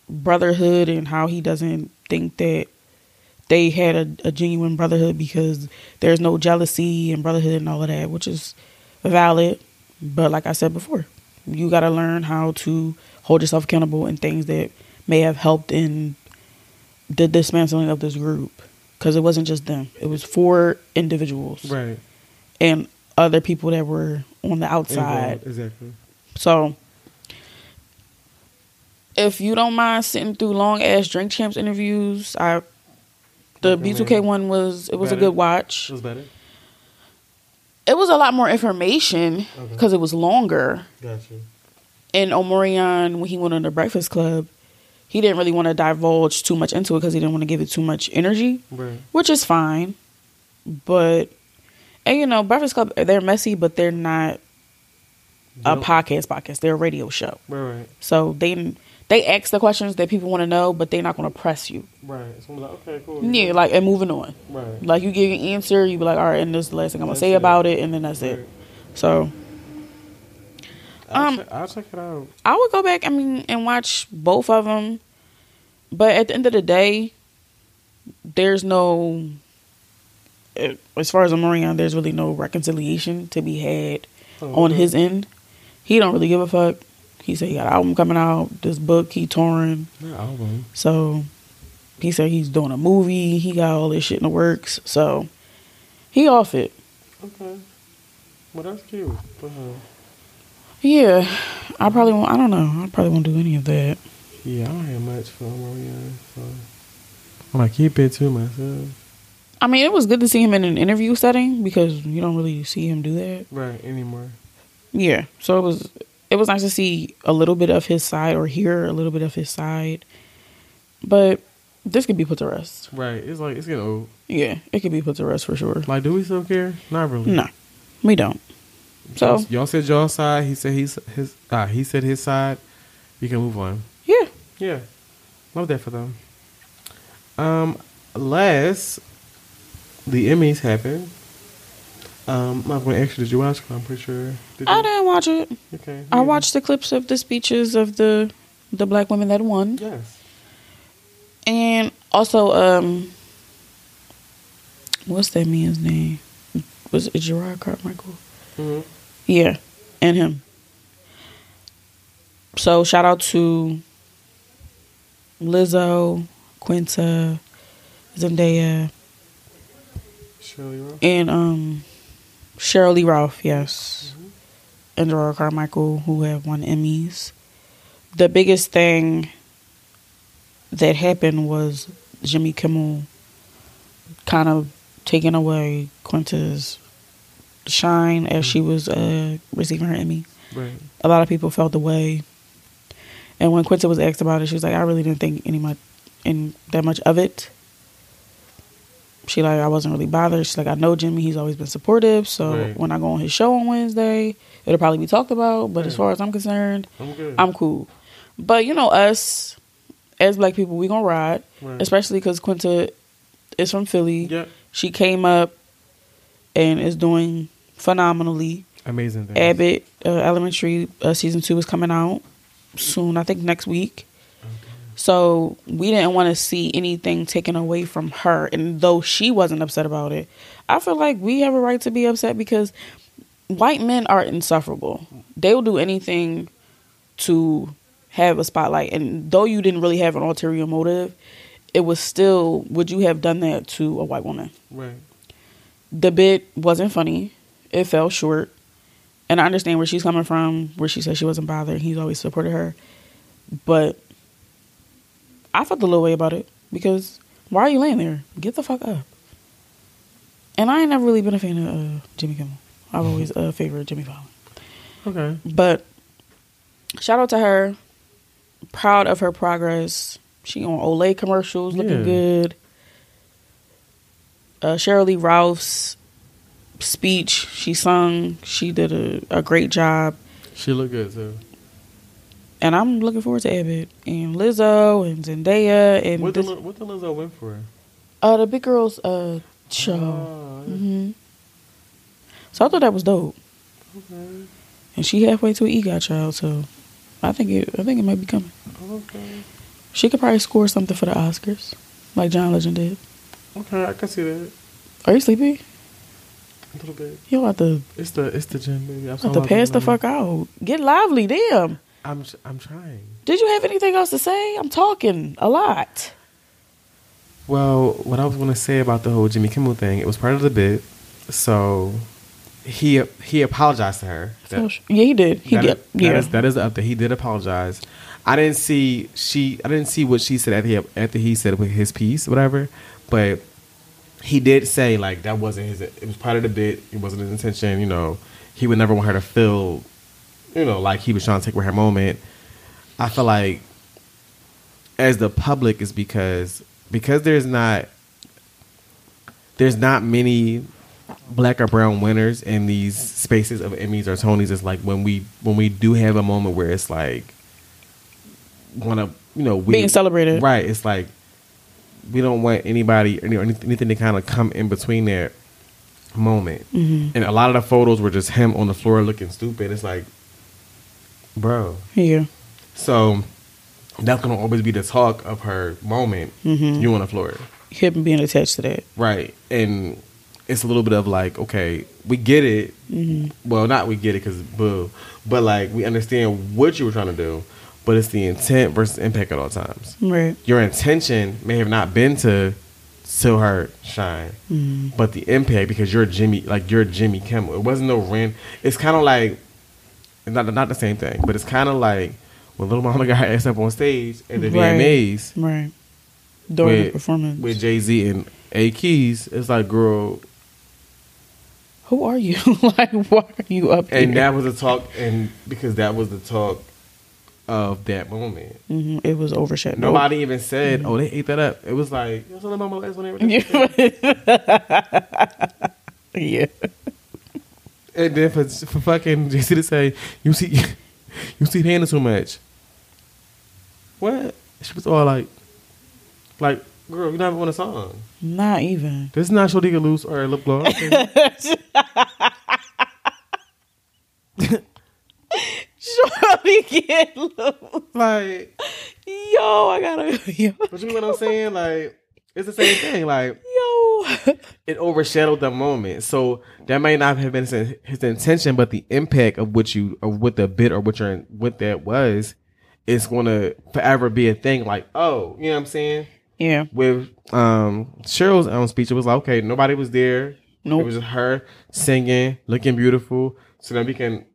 brotherhood and how he doesn't think that they had a, a genuine brotherhood because there's no jealousy and brotherhood and all of that, which is valid. But like I said before, you got to learn how to hold yourself accountable in things that may have helped in the dismantling of this group. Because it wasn't just them; it was four individuals Right. and other people that were on the outside. Involved. Exactly. So, if you don't mind sitting through long ass drink champs interviews, I the B two K one was it was a good watch. It was better. It was a lot more information Okay. because it was longer. Got you. And Omarion, when he went on the Breakfast Club, he didn't really want to divulge too much into it because he didn't want to give it too much energy, Right. which is fine. But, and you know, Breakfast Club, they're messy, but they're not a podcast podcast. They're a radio show. Right, right, So they they ask the questions that people want to know, but they're not going to press you. right. So I'm like, okay, cool. Yeah, like and moving on. Right. Like you give an answer, you be like, all right, and this is the last thing I'm gonna That's say it. about it, and then that's it. So I'll, Um, check, I'll check it out. I would go back. I mean, and watch both of them. But at the end of the day, there's no, eh, as far as Omarion, there's really no reconciliation to be had Oh, on okay. his end. He don't really give a fuck. He said he got an album coming out. This book he touring. That album. So he said he's doing a movie. He got all this shit in the works. So he off it. Okay. Well, that's cute. for her. Yeah, I probably won't. I don't know. I probably won't do any of that. Yeah, I don't have much for Omarion, so I'm gonna keep it to myself. I mean, it was good to see him in an interview setting because you don't really see him do that. Right, anymore. Yeah, so it was it was nice to see a little bit of his side or hear a little bit of his side. But this could be put to rest. Right, it's like it's getting old. Yeah, it could be put to rest for sure. Like, do we still care? Not really. No, we don't. So Y'all- said y'all side. He said he's his. Ah, he said his side. We can move on. yeah, Yeah, love that for them. Um, last the Emmys happened. Um, I'm not going to ask you. Did you watch? 'Cause I'm pretty sure. Did? I didn't watch it. Okay. I yeah. watched the clips of the speeches of the the black women that won, Yes. and also um, what's that man's name? Was it Jerrod Carmichael? hmm Yeah, and him. So shout out to Lizzo, Quinta, Zendaya, and um Cheryl Lee Ralph, yes. And Jerrod Carmichael, who have won Emmys. The biggest thing that happened was Jimmy Kimmel kind of taking away Quinta's shine as she was uh, receiving her Emmy. Right. A lot of people felt the way. And when Quinta was asked about it, she was like, I really didn't think any much in that much of it. She like I wasn't really bothered. She's like I know Jimmy. He's always been supportive. So Right. when I go on his show on Wednesday, it'll probably be talked about. But as far as I'm concerned, I'm. I'm cool. But you know us as black people, we gonna ride, Right. especially because Quinta is from Philly. Yeah. She came up and is doing phenomenally. Amazing thing. Abbott uh, Elementary uh, season two is coming out soon. I think next week. So we didn't want to see anything taken away from her, and though she wasn't upset about it, I feel like we have a right to be upset because white men are insufferable. They will do anything to have a spotlight, and though you didn't really have an ulterior motive, it was still would you have done that to a white woman? Right. the bit wasn't funny. It fell short. And I understand where she's coming from, where she said she wasn't bothered. He's always supported her. But I felt a little way about it because why are you laying there? Get the fuck up. And I ain't never really been a fan of uh, Jimmy Kimmel. I've always uh, favored Jimmy Fallon. Okay. But shout out to her. Proud of her progress. She on Olay commercials, looking Yeah. good. Uh, Cheryl Lee Ralph's speech, she sung. She did a, a great job. She look good too. And I'm looking forward to Abbott and Lizzo and Zendaya and What the this, what the Lizzo went for? uh, the Big Girls uh, show. Oh, yeah. hmm So I thought that was dope. okay. And she halfway to an EGOT child, so I think it. I think it might be coming. Okay. She could probably score something for the Oscars, like John Legend did. Okay, I can see that Are you sleepy? a little bit. You have to It's the it's the gym, baby. I'm have to pass the fuck out. Get lively, damn. I'm I'm trying. Did you have anything else to say? I'm talking a lot. Well, what I was going to say about the whole Jimmy Kimmel thing, it was part of the bit. So he he apologized to her. That- yeah, he did. He that did. is- Yeah. is- that is the update. He did apologize. I didn't see she. I didn't see what she said after he, after he said with his piece, whatever. But he did say like that wasn't his. It was part of the bit. It wasn't his intention. You know, he would never want her to feel, you know, like he was trying to take away her moment. I feel like as the public is because because there's not there's not many black or brown winners in these spaces of Emmys or Tonys It's like when we when we do have a moment where it's like want to you know we, Being celebrated. right it's like we don't want anybody know, anything to kind of come in between that moment Mm-hmm. and a lot of the photos were just him on the floor looking stupid it's like bro Yeah. so that's gonna always be the talk of her moment Mm-hmm. you on the floor Him being attached to that. Right. And it's a little bit of like, okay, we get it. Well, not we get it because boo, but like we understand what you were trying to do, but it's the intent versus impact at all times. Right. Your intention may have not been to sell her shine, but the impact because you're Jimmy, like you're Jimmy Kimmel. It wasn't no rent. It's kind of like, it's not not the same thing, but it's kind of like when Little Mama got her ass up on stage at the Right. VMAs Right. During the performance. with Jay Z and A Keys. It's like, girl, Who are you? like, why are you up and that was the talk, and because that was the talk of that moment. hmm It was overshadowed. Nobody even said, "Oh, they ate that up." It was like, "It was on my last one." everything." yeah. And then for, for fucking JC to say, "You see, you see Hannah too much." What? She was all like, "Like, girl, you not even on a song. Not even. This is not Shawty Get Loose or Lip Gloss." Shorty get loose. like, Yo, I gotta. Yo. but you know what I'm saying? Like, it's the same thing. Like. it overshadowed the moment. So that might not have been his, his intention, but the impact of what you of what the bit or what your what that was is going to forever be a thing. Like, oh, you know what I'm saying? Yeah. With um Cheryl's own speech, it was like, okay, nobody was there. Nope. It was just her singing, looking beautiful. So then we can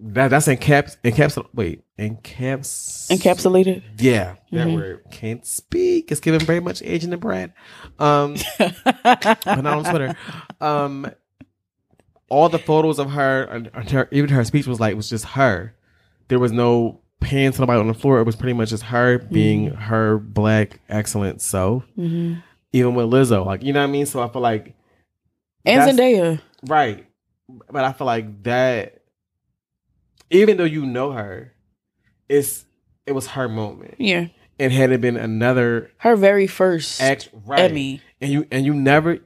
that that's encaps encaps wait encaps Encapsulated. yeah, that Mhm. word can't speak. It's giving very much agent and Brad. Um, but not on Twitter. Um, all the photos of her, and and her, even her speech was like was just her. There was no pan to nobody on the floor. It was pretty much just her being her black excellent self. hmm Even with Lizzo, like you know what I mean. So I feel like And Zendaya. right, but I feel like that. Even though you know her, it's it was her moment. Yeah. And had it been another Her very first act right, Emmy. and you and you never,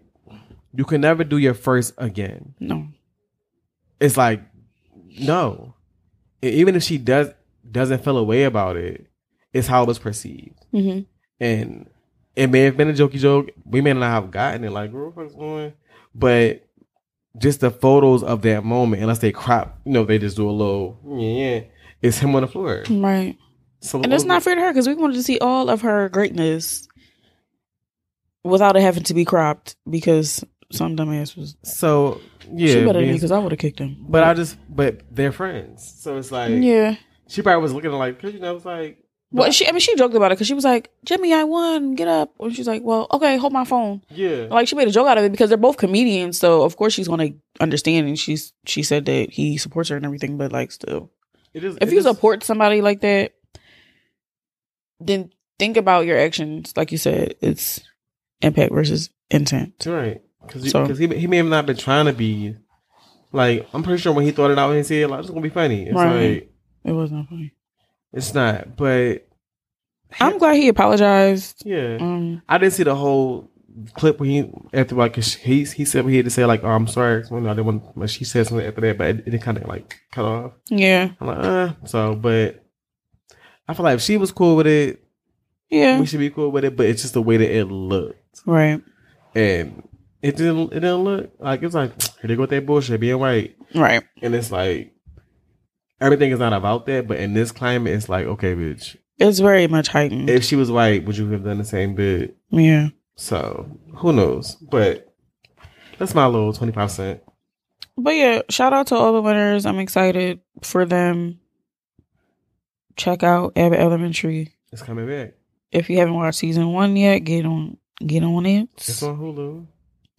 you can never do your first again. No. It's like no, And even if she does doesn't feel a way about it, it's how it was perceived, hmm and it may have been a jokey joke. We may not have gotten it like what the fuck's going, but just the photos of that moment, unless they crop, you know, they just do a little yeah, it's him on the floor. Right. So And it's not fair to her because we wanted to see all of her greatness without it having to be cropped because some dumbass was. So yeah, she better than me because I would have kicked him. But I just, but they're friends, so it's like, yeah. she probably was looking like, cause you know, it's like, Well, she. I mean, she joked about it because she was like, "Jimmy, I won. Get up." And she's like, "Well, okay, hold my phone." yeah, Like she made a joke out of it because they're both comedians, so of course she's gonna understand. And she's she said that he supports her and everything, but like still, it is. if it you is- support somebody like that, then think about your actions. Like you said, it's impact versus intent. right, because So- he he may have not been trying to be, like, I'm pretty sure when he thought it out, he said, like, it's gonna be funny. It's Right. like, It wasn't funny. It's not, but I'm glad he apologized. yeah, Um, I didn't see the whole clip when he after like he he said he had to say like, oh, I'm sorry, I didn't want. But she said something after that, but it, it kind of like cut off. yeah, I'm like, uh, so, but I feel like if she was cool with it, yeah, we should be cool with it. But it's just the way that it looked, right, and it didn't. It didn't look like it's like here they go with that bullshit being white, right. and it's like everything is not about that. But in this climate, it's like okay, bitch. It's very much heightened. If she was white, would you have done the same bit? yeah, So who knows? But that's my little twenty five cent. but yeah, shout out to all the winners. I'm excited for them. Check out Abbott Elementary. It's coming back. If you haven't watched season one yet, get on get on it. It's on Hulu.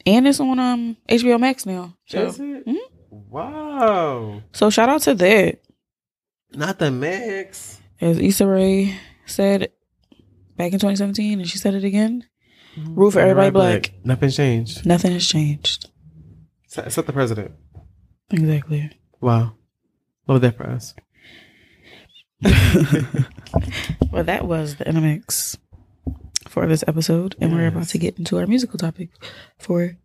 and it's on um HBO Max now. So, Is it? Mhm. Wow. so shout out to that. Not the mix. As Issa Rae said back in 2017, and she said it again. Rule for everybody black. Nothing changed. Nothing has changed. Set the president. Exactly. Wow. Love that for us. Well, that was the Intermix for this episode, and we're about to get into our musical topic for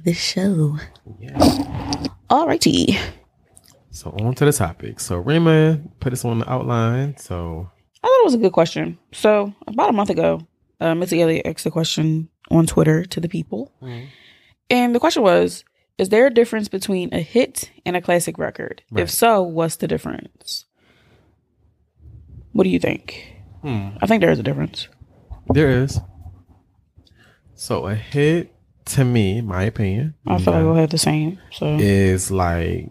the show. Yeah. Alrighty. So on to the topic. So Rima put us on the outline. So I thought it was a good question. So about a month ago, uh, Missy Elliott asked a question on Twitter to the people, and the question was: Is there a difference between a hit and a classic record? Right. If so, what's the difference? What do you think? hmm, I think there is a difference. there is. So a hit to me, my opinion, I feel like we'll have the same. So is like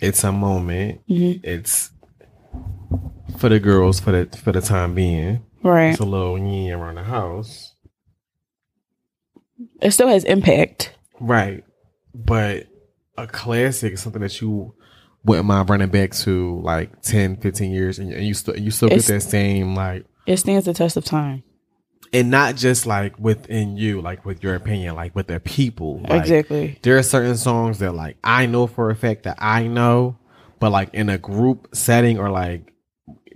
it's a moment. Mhm. It's for the girls for the for the time being. right, It's a little yee around the house. it still has impact. Right. But a classic is something that you wouldn't mind running back to like 10, 15 years and, and you still you still It's- get that same like It stands the test of time. And not just like within you, like with your opinion, like with the people. Like, exactly. There are certain songs that like I know for a fact that I know, but like in a group setting or like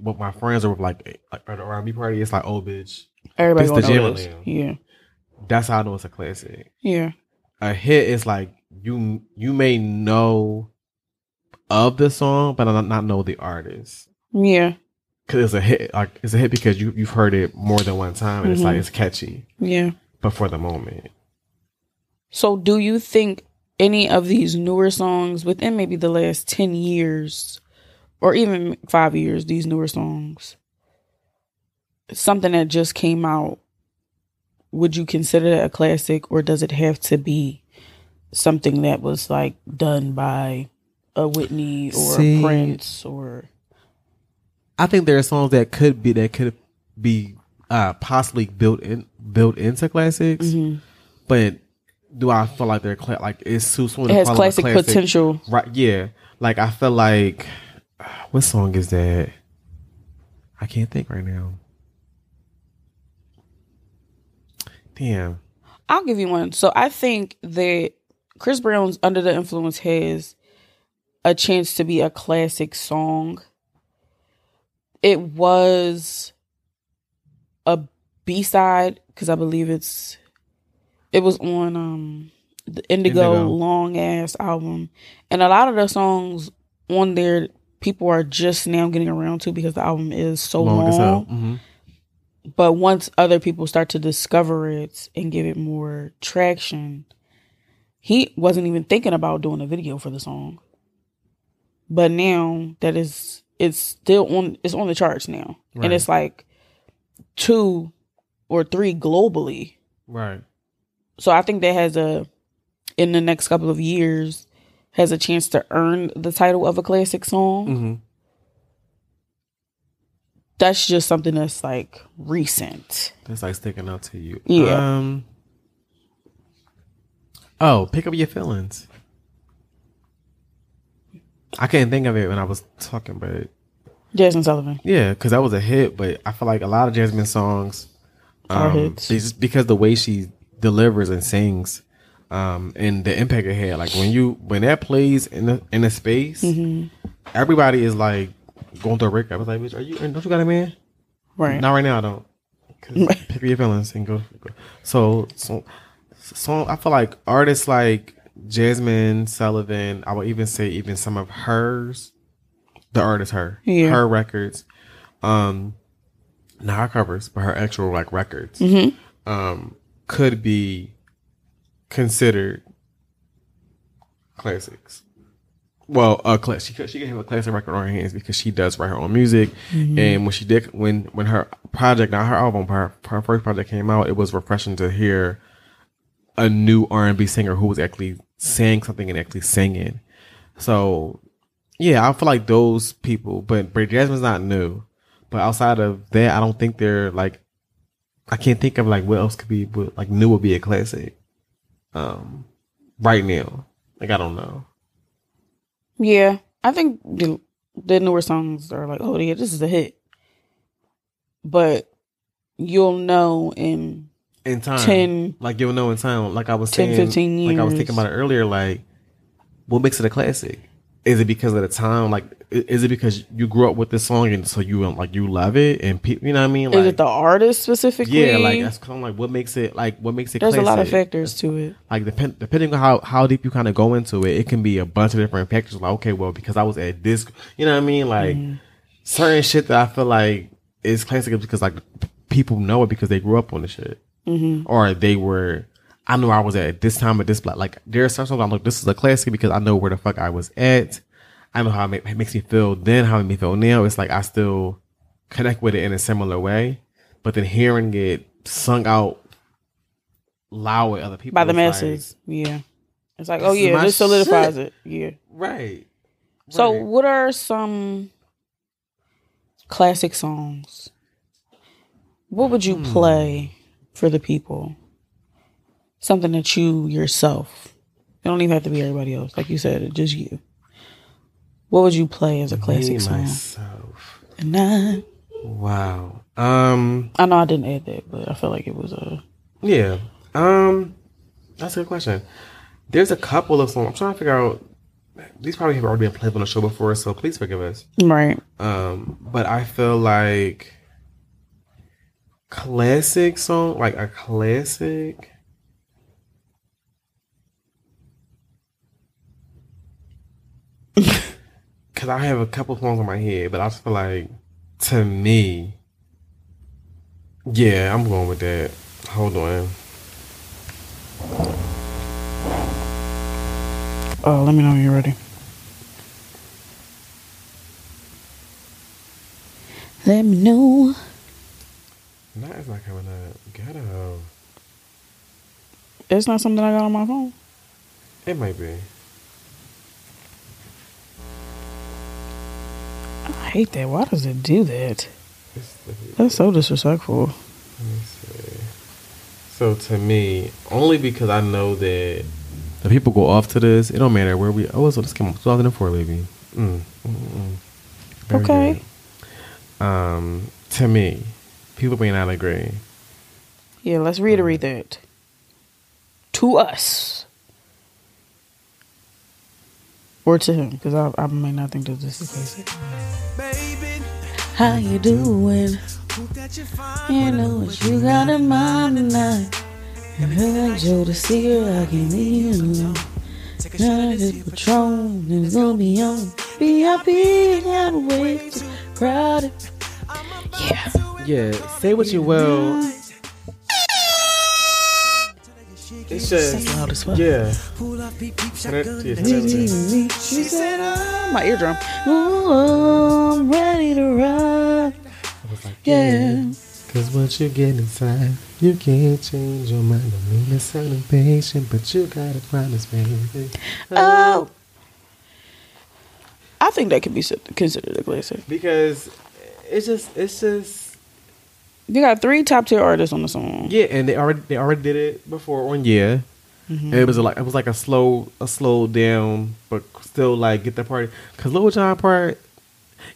with my friends or with like like at an R&B party, it's like oh bitch. Everybody This the know this. Yeah, That's how I know it's a classic. yeah, a hit is like you you may know of the song but I'm not, not know the artist yeah, because it's a hit like it's a hit because you you've heard it more than one time and it's like Mhm. it's catchy yeah. but for the moment So, do you think any of these newer songs within maybe the last 10 years or even five years, these newer songs, something that just came out, would you consider that a classic or does it have to be something that was like done by a Whitney or See- a Prince or. I think there are songs that could be that could be uh possibly built in built into classics Mhm. but do I feel like they're cla- like it's too soon It has a classic, potential. right yeah like I feel like what song is that I can't think right now damn I'll give you one. So I think that Chris Brown's Under the Influence has a chance to be a classic song. It was a B side because I believe it's it was on um the Indigo, Indigo. long ass album, and a lot of the songs on there people are just now getting around to because the album is so long. hell. Mhm. But once other people start to discover it and give it more traction, he wasn't even thinking about doing a video for the song. But now that is it's still on it's on the charts now. Right. And it's like two or three globally. right So I think that has a in the next couple of years has a chance to earn the title of a classic song. hmm That's just something that's like recent. That's like sticking out to you. Yeah. Um. Oh, pick up your feelings. I couldn't think of it when I was talking, but Jazmine Sullivan. yeah, because that was a hit. But I feel like a lot of Jazmine songs Are um, hits. just because the way she delivers and sings, um, and the impact it had. Like when you when that plays in the in a space, Mm-hmm. everybody is like going through a breakup. I was like, bitch, are you? Don't you got a man? Right. Not right now, I don't. 'Cause pick your feelings and go. go. So, so, so I feel like artists like Jazmine Sullivan. I would even say even some of hers, the artist her, Yeah. her records, um, not her covers, but her actual like records, Mhm. um, could be considered classics. Well, a class she could she could have a classic record on her hands because she does write her own music, and when she did when when her project, not her album, her, her first project came out, it was refreshing to hear a new R and B singer who was actually saying something and actually singing. So, yeah, I feel like those people, but but Jazmine's not new. But outside of that, I don't think they're like. I can't think of like what else could be what, like new would be a classic. Um, right now, like I don't know. Yeah, I think the, the newer songs are like, oh yeah, this is a hit. But you'll know in In time, 10 like you'll know in time. Like I was 10, saying, 15 like I was thinking about it earlier. Like what makes it a classic? Is it because of the time? Like, is it because you grew up with this song and so you um, like you love it and people, you know what I mean? Like, Is it the artist specifically? yeah, like that's kind of like what makes it like what makes it. There's a lot of factors to it. like depend, depending on how, how deep you kind of go into it, it can be a bunch of different factors. Like, okay, well, because I was at this, you know what I mean? Like certain shit that I feel like is classic because like people know it because they grew up on the shit, or they were. I know I was at this time at this block. Like there are some songs I'm like, this is a classic because I know where the fuck I was at. I know how it, make, it makes me feel then, how it makes me feel now. It's like I still connect with it in a similar way, but then hearing it sung out loud with other people By the it's like- masses. yeah. It's like, oh yeah, this solidifies shit. it. Yeah. Right. So, Right. what are some classic songs? What would you Hmm. play for the people? Something that you yourself. It don't even have to be everybody else. Like you said, just you. What would you play as a classic Me, song? myself. And I, Wow. Um. I know I didn't add that, but I felt like it was a. Yeah. Um. That's a good question. There's a couple of songs. I'm trying to figure out. These probably have already been played on the show before, so please forgive us. Right. Um. But I feel like classic song, like a classic. Cause I have a couple songs in my head, but I just feel like to me, yeah, I'm going with that. Hold on. Oh, let me know when you're ready. Let me know. That is not coming up. Ghetto. It's not something I got on my phone. It might be. I hate that. Why does it do that? That's so disrespectful. let me see. So to me, only because I know that the people go off to this, it don't matter where we. Oh, so this came out 2004, baby. Mm, mm, mm. Okay. good. Um, to me, people may not agree. Yeah, let's reiterate that. To us. Or to him, because I, I may not think that this is basic. How you doing? You know what you got in mind tonight. And heard Joe to see her, I can leave you alone. Now the Patron is gonna be on. VIP, gotta wait, too crowded. Yeah. Yeah, say what you will. It's just That's loud as fuck. yeah. Turn it- yeah, turn it up. She said, oh, my eardrum. Oh, I'm ready to ride. I was like, Yeah. Cause once you get inside, you can't change your mind. I mean, it's sound impatient, but you gotta promise, baby. Oh. I think that could be considered a classic. Because it's just, it's just, You got three top tier artists on the song. yeah. And they already, they already did it before on yeah. And it was like, it was like a slow, a slow down, but still like get the party. Cause Lil Jon part,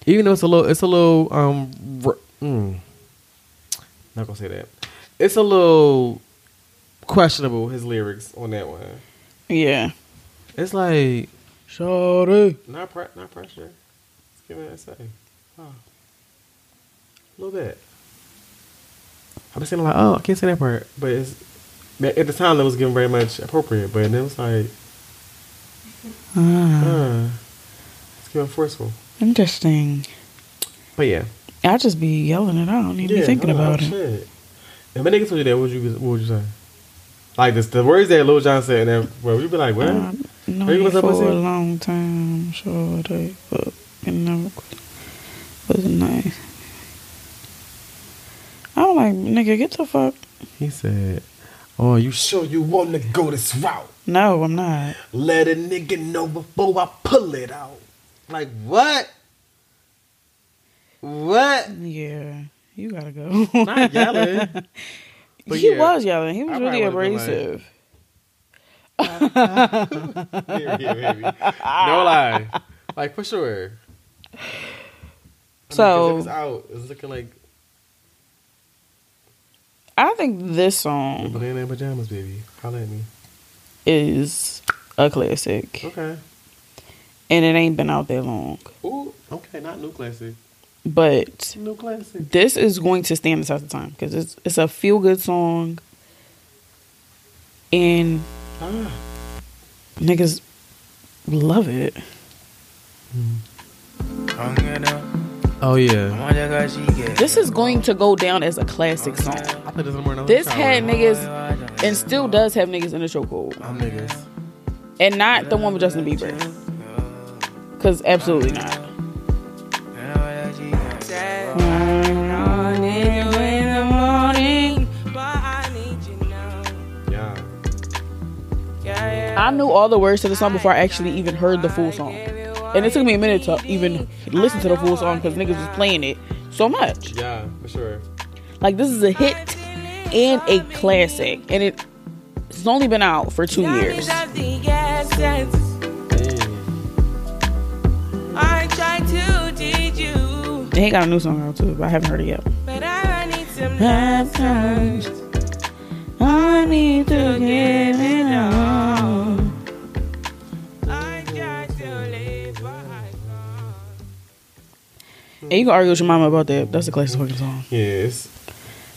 even though it's a little, it's a little, um, r- mm, not gonna say that. It's a little questionable his lyrics on that one. Yeah. It's like Shorty. not pre- not pressure. Let's give it a say. Oh. A little bit. I was saying like, oh, I can't say that part, but it's at the time it was getting very much appropriate, but then it was like, Ah, uh, it's getting forceful. interesting. But yeah, I just be yelling it out. I don't even yeah, be thinking oh, about it. Shit. If my nigga told you that, what would you what would you say? Like this, the words that Lil Jon said, and then would you be like, what? Uh, no, you for a long time, shorty, but it never was nice. I'm like, nigga, get the fuck. He said, "Oh, you sure you want to go this route? No, I'm not. Let a nigga know before I pull it out." Like what? What? Yeah, you gotta go. Not yelling. But he yeah. was yelling. He was I really probably would've abrasive. Yeah, yeah. No lie. Like for sure. I mean, 'cause So- it was out. It was looking like I think this song in pajamas, baby. Holla at me. is a classic. Okay. and it ain't been out that long. Ooh, okay, not new classic. But New classic. this is going to stand the test of time because it's it's a feel good song, and Ah. niggas love it. Oh yeah. This is going to go down as a classic song. This in the morning. This had niggas, and still does have niggas in the chokehold, I'm niggas. and not the one with Justin Bieber, because absolutely not. Yeah. I knew all the words to the song before I actually even heard the full song. And it took me a minute to even listen to the full song because niggas was playing it so much. Yeah, for sure. Like this is a hit and a classic, and it it's only been out for two years. I try to teach you, And he got a new song out too, but I haven't heard it yet. but I need some Baptized. I need to give You can argue with your mama about that. That's a classic fucking song. Yes.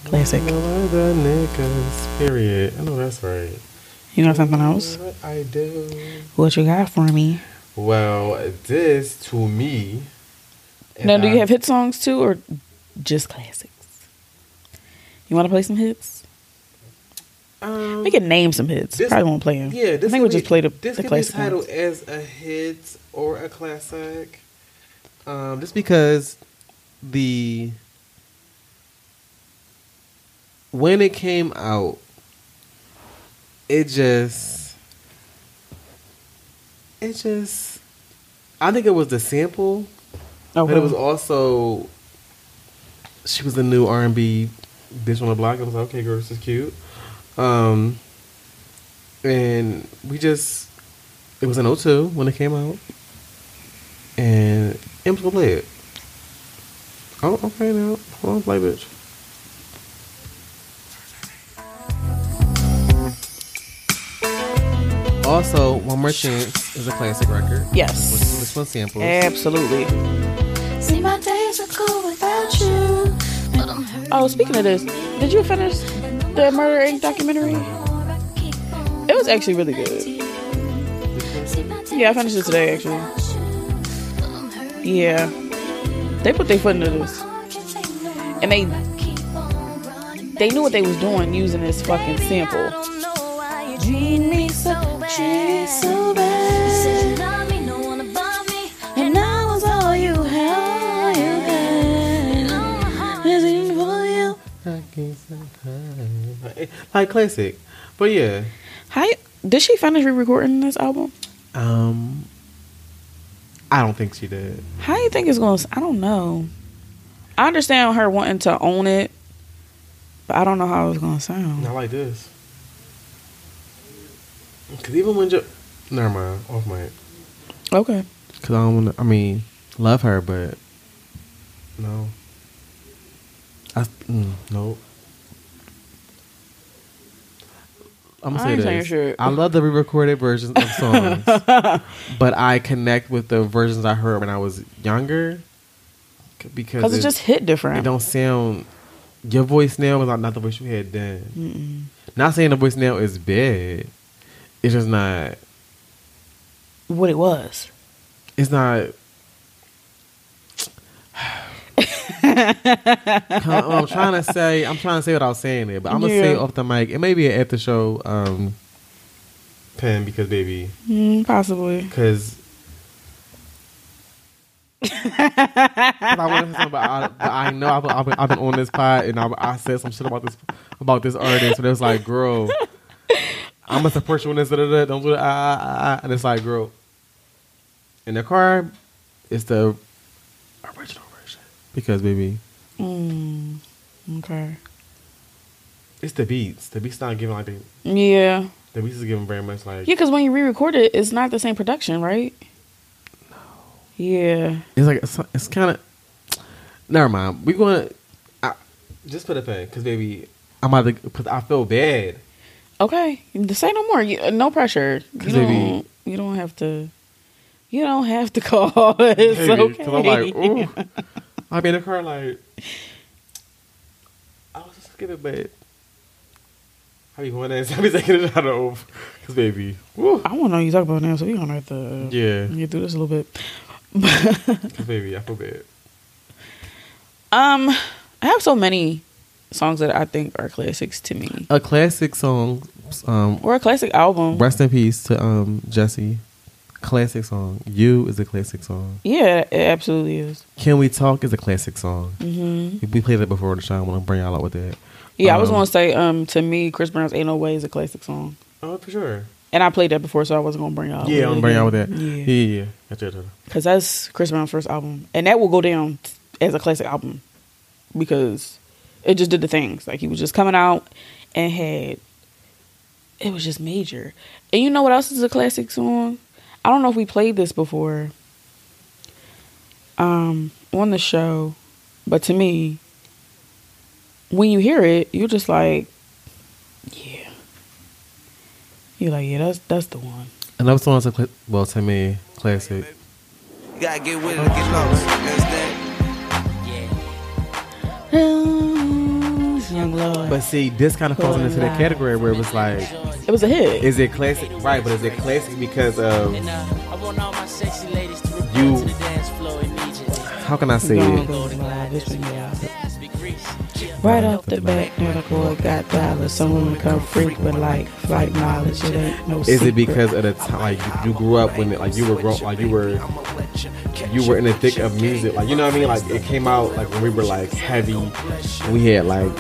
Classic. Niggas. Period. I know that's right. You know something else? What I do. What you got for me? Well, this to me. Now, do you I- have hit songs too, or just classics? You want to play some hits? Um, We can name some hits. This- Probably won't play them. Yeah, this I think we'll just play the, this the could be titled ones. as a hit or a classic. Um, just because the when it came out, it just it just I think it was the sample, but it was also she was the new R and B bitch on the block. I was like, okay, girl, this is cute. Um, and we just it was an 02 when it came out, and M's gonna play it. Oh, okay now. Hold on, play, bitch. Also, One More Chance is a classic record. Yes. This, this one samples. Absolutely. See, my days are cool without you. I'm. Oh, speaking of this, did you finish the Murder Inc. documentary? It was actually really good. Yeah, I finished it today, actually. Yeah. They put their foot into this. And they they knew what they was doing using this fucking sample. Treat me so bad. Treat so bad. Said you love me, no one above me. And I was all you had, all you had. Is it for you? Like classic. But yeah. How did she finish re-recording this album? Um I don't think she did. How you think it's gonna? I don't know. I understand her wanting to own it, but I don't know how it's gonna sound. Not like this. Cause even when jo- never mind, off mic. Okay. Cause I don't wanna I mean, love her but no. I mm, nope. I'm gonna I say this. I love the re-recorded versions of songs, but I connect with the versions I heard when I was younger because it, it, just hit different. it don't sound. Your voice now is not, not the voice you had then. Not saying the voice now is bad. It's just not. What it was. It's not. I'm trying to say. I'm trying to say without saying it, but I'm gonna say Yeah. it off the mic. It may be an after show um, pen because baby, Mm, possibly. because. I want to say but I, I know I've, I've, been, I've been on this pod and I, I said some shit about this about this artist, but it was like, girl, I'm gonna support you on this. Da, da, da, don't do that. Ah, ah, ah, and it's like, girl, in the car, it's the original because baby, Mm, okay. it's the beats. The beats not giving like the, Yeah. the beats is giving very much like Yeah, because when you re-record it, it's not the same production, right? No. Yeah. it's like it's, it's kind of. Never mind. We going to just put a pen because baby, I'm about to. Put, I feel bad. Okay. Say no more. You, no pressure. You 'Cause they don't. You don't have to. You don't have to call. It's Maybe, okay. 'cause I'm like, ooh. I'll be in the car like, I was just skip it, but I be going in, I be taking it out of, cause baby, woo. I want to know you talk about now, so we gonna have to uh, Yeah, get through this a little bit. cause baby, I feel bad. Um, I have so many songs that I think are classics to me, A classic song, um, or a classic album. rest in peace to um Jesse. Classic song. You is a classic song. Yeah, it absolutely is. Can we talk is a classic song. hmm We played that before the show. I want to bring y'all out with that. Yeah, I was Um, gonna say, um, to me, Chris Brown's "Ain't No Way" is a classic song, Oh, for sure. and I played that before, so I wasn't gonna bring y'all. yeah, I'm gonna bring y'all with that. Yeah, Yeah, yeah, yeah. Gotcha, gotcha. because that's Chris Brown's first album, and that will go down as a classic album because it just did the things. Like he was just coming out and had it was just major. And you know what else is a classic song? I don't know if we played this before um on the show, but to me, when you hear it, you're just like, yeah. You're like, yeah, that's that's the one. Another song is a cla- well to me classic. You gotta get with it, get lost. Understand? Young love. But see, this kind of falls into that category where it was like, it was a hit. is it classic? Right, but is it classic because of you? How can I say it? Right off the bat, now the boy got dollars. Some women come freak, but like flight mileage, it ain't no Is it because of the time like you, you grew up when it, like you were grown, like you were you were in the thick of music, like you know what I mean? Like it came out like when we were like heavy, we had like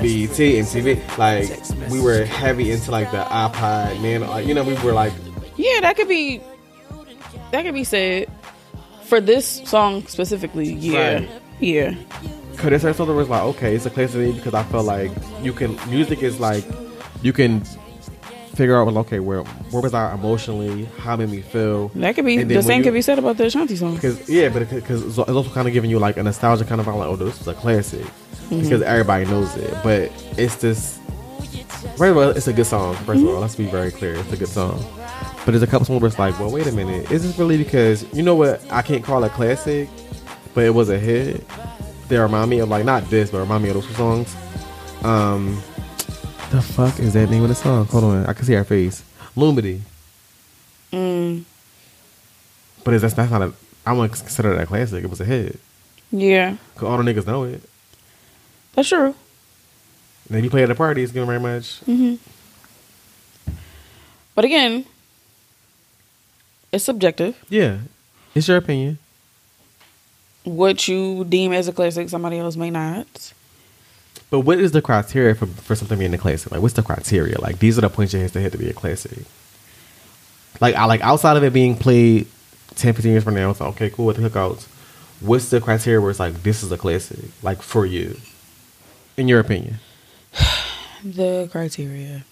BET and TV, like we were heavy into like the iPod, man. Like, you know, we were like Yeah, that could be. That could be said for this song specifically. Yeah, Right. yeah, Certain songs where like, okay, it's a classic to because I feel like you can music is like you can figure out well, okay, where where was I emotionally, how it made me feel. that could be. The same you- could be said about the Ashanti song. Because yeah, but because it's also kind of giving you like a nostalgia kind of vibe, like, oh, this is a classic mm-hmm. because everybody knows it. But it's this. Right, well, it's a good song. 1st of mm-hmm. all, let's be very clear, it's a good song. But there's a couple songs where it's like, well, wait a minute, is this really because you know what? I can't call it classic, but it was a hit. They remind me of like not this, but remind me of those songs. Um, the fuck is that name of the song? Hold on, I can see her face. Lumity. Mm, But is that's that's not a. I wouldn't consider that a classic. It was a hit. yeah, Cause all the niggas know it. that's true. And if you play at a party, it's gonna very much. Mm-hmm. But again, it's subjective. Yeah, it's your opinion. What you deem as a classic, somebody else may not. But what is the criteria for, for something being a classic? Like, what's the criteria? Like, these are the points you have to hit to be a classic. Like, I like outside of it being played 10, 15 years from now, it's like, okay, cool with the cookouts. What's the criteria where it's like this is a classic? Like for you, in your opinion. The criteria.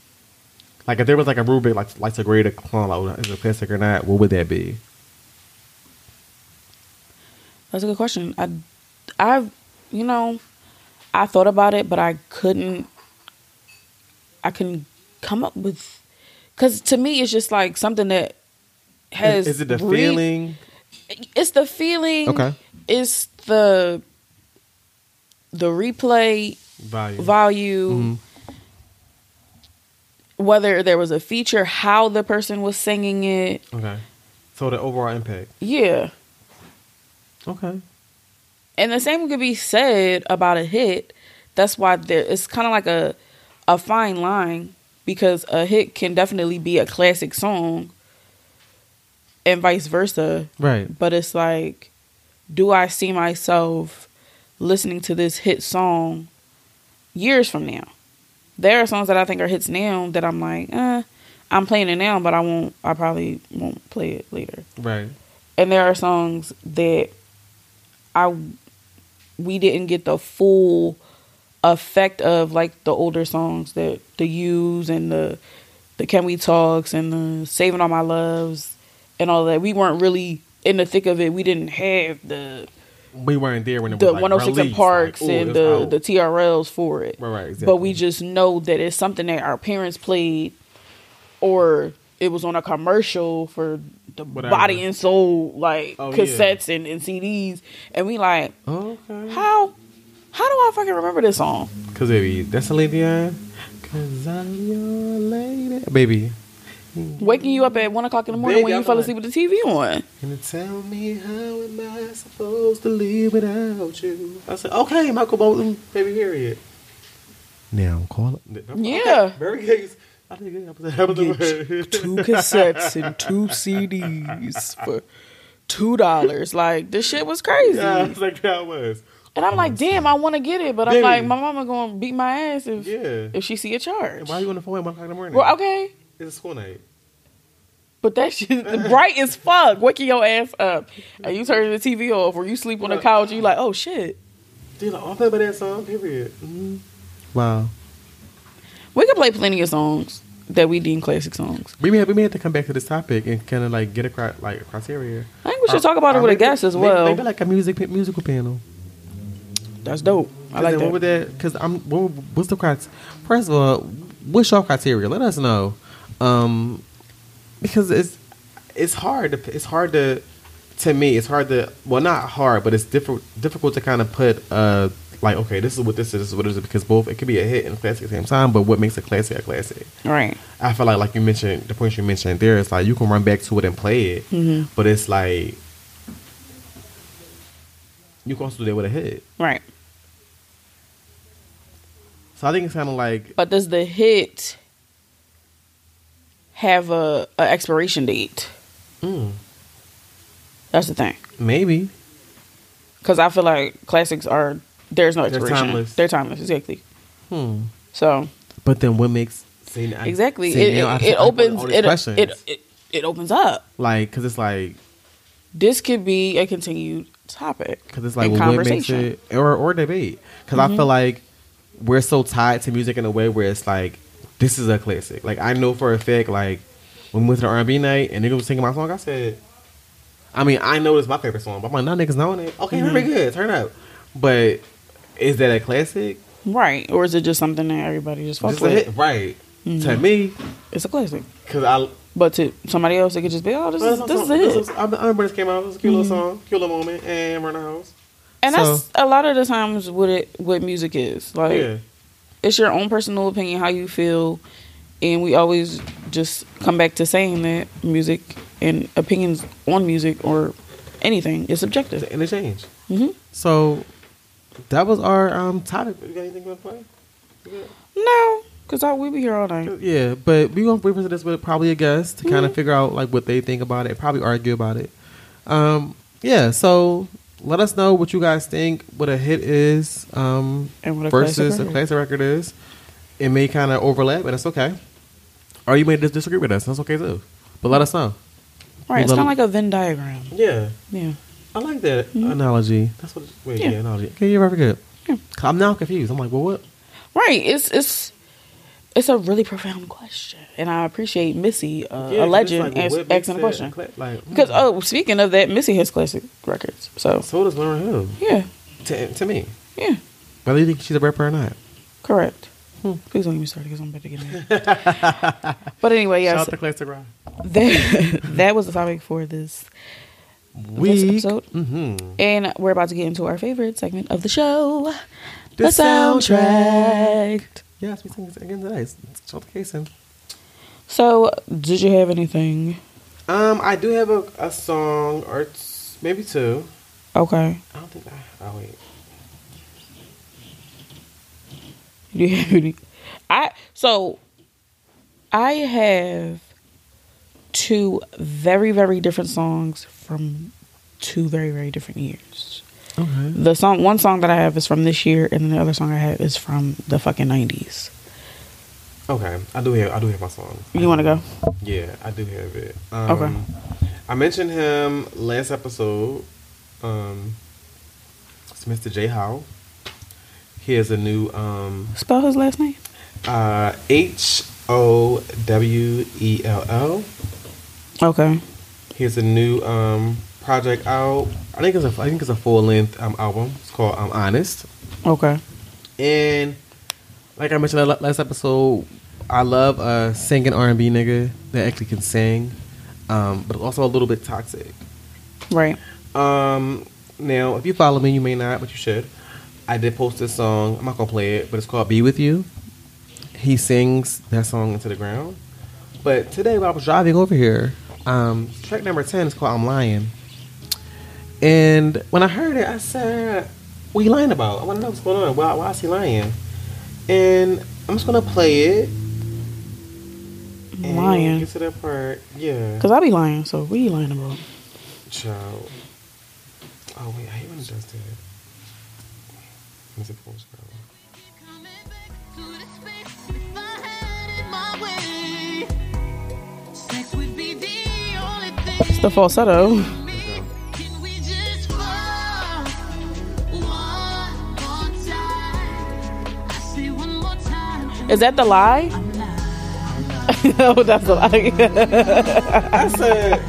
Like, if there was like a rubric, like like to grade a clone, like is it a classic or not? What would that be? That's a good question. I, I, you know, I thought about it, but I couldn't. I couldn't come up with, because to me, it's just like something that has. Is, is it the re- feeling? It's the feeling. Okay. It's the the replay Value. value. Mhm. Whether there was a feature, how the person was singing it. Okay. So the overall impact. Yeah. Okay. And the same could be said about a hit. That's why there it's kind of like a a fine line because a hit can definitely be a classic song and vice versa. Right. But it's like do I see myself listening to this hit song years from now? There are songs that I think are hits now that I'm like, eh, I'm playing it now, but I won't I probably won't play it later Right. and there are songs that I we didn't get the full effect of like the older songs that the U's and the the Can We Talks and the Saving All My Loves and all that. We weren't really in the thick of it. We didn't have the We weren't there when it the was like 106 and Parks like, ooh, and the the TRLs for it. Right, right, But we just know that it's something that our parents played or it was on a commercial for the Whatever. body and soul like Oh, yeah. cassettes and, and CDs, and we like, Okay. how how do I fucking remember this song? Cause baby, that's a lady Cause I'm your lady, baby. Waking you up at one o'clock in the morning Baby, when you fell asleep with the TV on. And tell me how am I supposed to live without you? I said, okay, Michael Bolton, baby, period. Now call it. Yeah. very good. I think it was- that was the word. two cassettes and two CDs for two dollars. Like this shit was crazy. Yeah, it's like that was. And I'm like, damn, I want to get it, but I'm Baby. like, my mama gonna beat my ass if Yeah. if she see a charge. Why are you on the phone at one o'clock in the morning? Well, okay, It's a school night. but that shit bright as fuck, waking your ass up, and you turn the TV off, or you sleep on the couch, you like, oh shit. Dude, like, I'll play by that song, period. Mm-hmm. Wow. We could play plenty of songs that we deem classic songs. We may, have, we may have to come back to this topic and kind of like get across, like a criteria. I think we should talk about it with a guest as well. Maybe like a music musical panel. That's dope. I like What that. would that? Because I'm. What, what's the criteria? First of all, what's your criteria? Let us know. Um, because it's it's hard. To, it's hard to to me. It's hard to well, not hard, but it's difficult difficult to kind of put uh like okay, this is what this is. This is what it is because both it could be a hit and a classic at the same time. But what makes a classic a classic? Right. I feel like like you mentioned the point you mentioned there. It's like you can run back to it and play it, Mm-hmm. but it's like you can also do that with a hit. Right. So I think it's kind of like But does the hit have a, a expiration date? mm, That's the thing. maybe. Because I feel like classics are there's no They're expiration. timeless. They're timeless, exactly. Hmm. So But then what makes see, I- exactly, see, it, it, it opens all it, it it it opens up. like because it's like This could be a continued topic because it's like in well, what makes conversation. it or or debate because I feel like we're so tied to music in a way where it's like this is a classic. Like I know for a fact like when we went to the R and B night and niggas was singing my song, I said, I mean I know it's my favorite song, but I'm like not niggas knowing it. Okay, very good, turn up. But is that a classic? right? Or is it just something that everybody just fucks Just a with? hit, right? To me, It's a classic. because I But to somebody else, it could just be, oh, this is this is a hit. I remember this came out. It was a cute little song, cute little moment, and we're in the house. And So- that's a lot of the times what it what music is. Like Yeah. it's your own personal opinion, how you feel, and we always just come back to saying that music and opinions on music or anything is subjective. to interchange. Mhm. So that was our um topic. You got anything you to play? No, because we'll be here all night. Yeah, but we gonna revisit this with probably a guest to Mm-hmm. kind of figure out like what they think about it. Probably argue about it. Um, yeah. So let us know what you guys think. What a hit is. Um, And what a versus classic a record. classic record is. It may kind of overlap, and it's okay. Or you may just disagree with us. That's okay too. But let us know. Right, it's Well, kind of like a Venn diagram. Yeah. Yeah. I like that analogy. That's what. Wait, yeah, Mm-hmm. Yeah. analogy. Okay, you're very good. Yeah. I'm now confused. I'm like, well, what? Right. It's it's it's a really profound question, and I appreciate Missy, uh, Yeah, a legend, like, as- what makes asking the question. cla- Like, hmm. Because oh, speaking of that, Missy has classic records. So so does Lauryn Hill. yeah, To, to me, yeah, whether you think she's a rapper or not. correct. Hmm. Please don't get me started because I'm about to get mad. but anyway, Shout yes, out to Classic Rock. that, that was the topic for this Week. episode. Mm-hmm. And we're about to get into our favorite segment of the show The the, soundtrack. Yes, we sing this again today. It's Shout out. So, did you have anything? Um, I do have a, a song or t- maybe two. Okay. I don't think I. Oh wait. Do you have any? I so I have two very very different songs from two very very different years. Okay. The song, one song that I have is from this year, and then the other song I have is from the fucking nineties. Okay. I do have. I do have my song. You want to go? Yeah, I do have it. Um, Okay. I mentioned him last episode. Um, it's Mr. J. Howell. He has a new um, Spell his last name. uh, H O W E L L. Okay. He has a new um, project out. I think it's a I think it's a full length um, album. It's called I'm Honest. Okay. And like I mentioned last episode, I love a singing R and B nigga that actually can sing. um, but also a little bit toxic. Right. Um, now, if you follow me, you may not, but you should. I did post this song. I'm not gonna play it, but it's called "Be with You." He sings that song into the ground. But today, while I was driving over here, um, track number ten is called "I'm Lying," and when I heard it, I said, "What are you lying about? I want to know what's going on. Why, why is he lying?" And I'm just gonna play it. and Lying. Get to that part, yeah. Cause I be lying. So what are you lying about? Child. Oh wait, I hate when it does that. Let me see It's the falsetto. Is that the lie? oh, that's the lie. I said,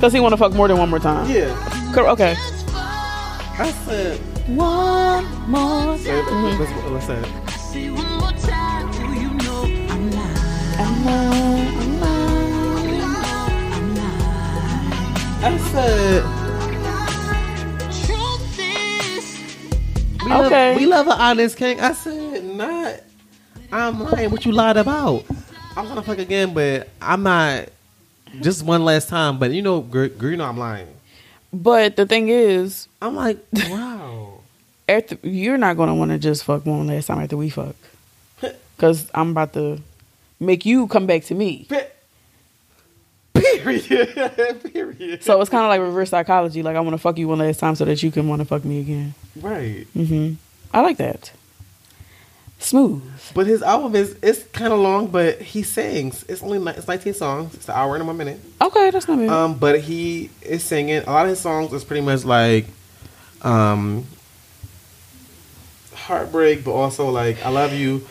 Cause he want to fuck more than one more time. yeah. Okay. I said, One more. say it. Let's, let's say it. I said, we love, Okay. we love an honest king. I said, not. I'm lying. What you lied about? I'm gonna fuck again, but I'm not. Just one last time, but you know, girl, girl, you know I'm lying. But the thing is, I'm like, wow. after, you're not gonna want to just fuck one last time after we fuck. Cause I'm about to make you come back to me. Period. Period. So it's kind of like reverse psychology. Like I want to fuck you one last time so that you can want to fuck me again. right. Mm-hmm. I like that. Smooth. But his album is it's kind of long, but he sings. It's only ni- it's 19 songs. It's an hour and one minute. Okay, that's not bad. Um, but he is singing. A lot of his songs is pretty much like, um, heartbreak, but also like I love you.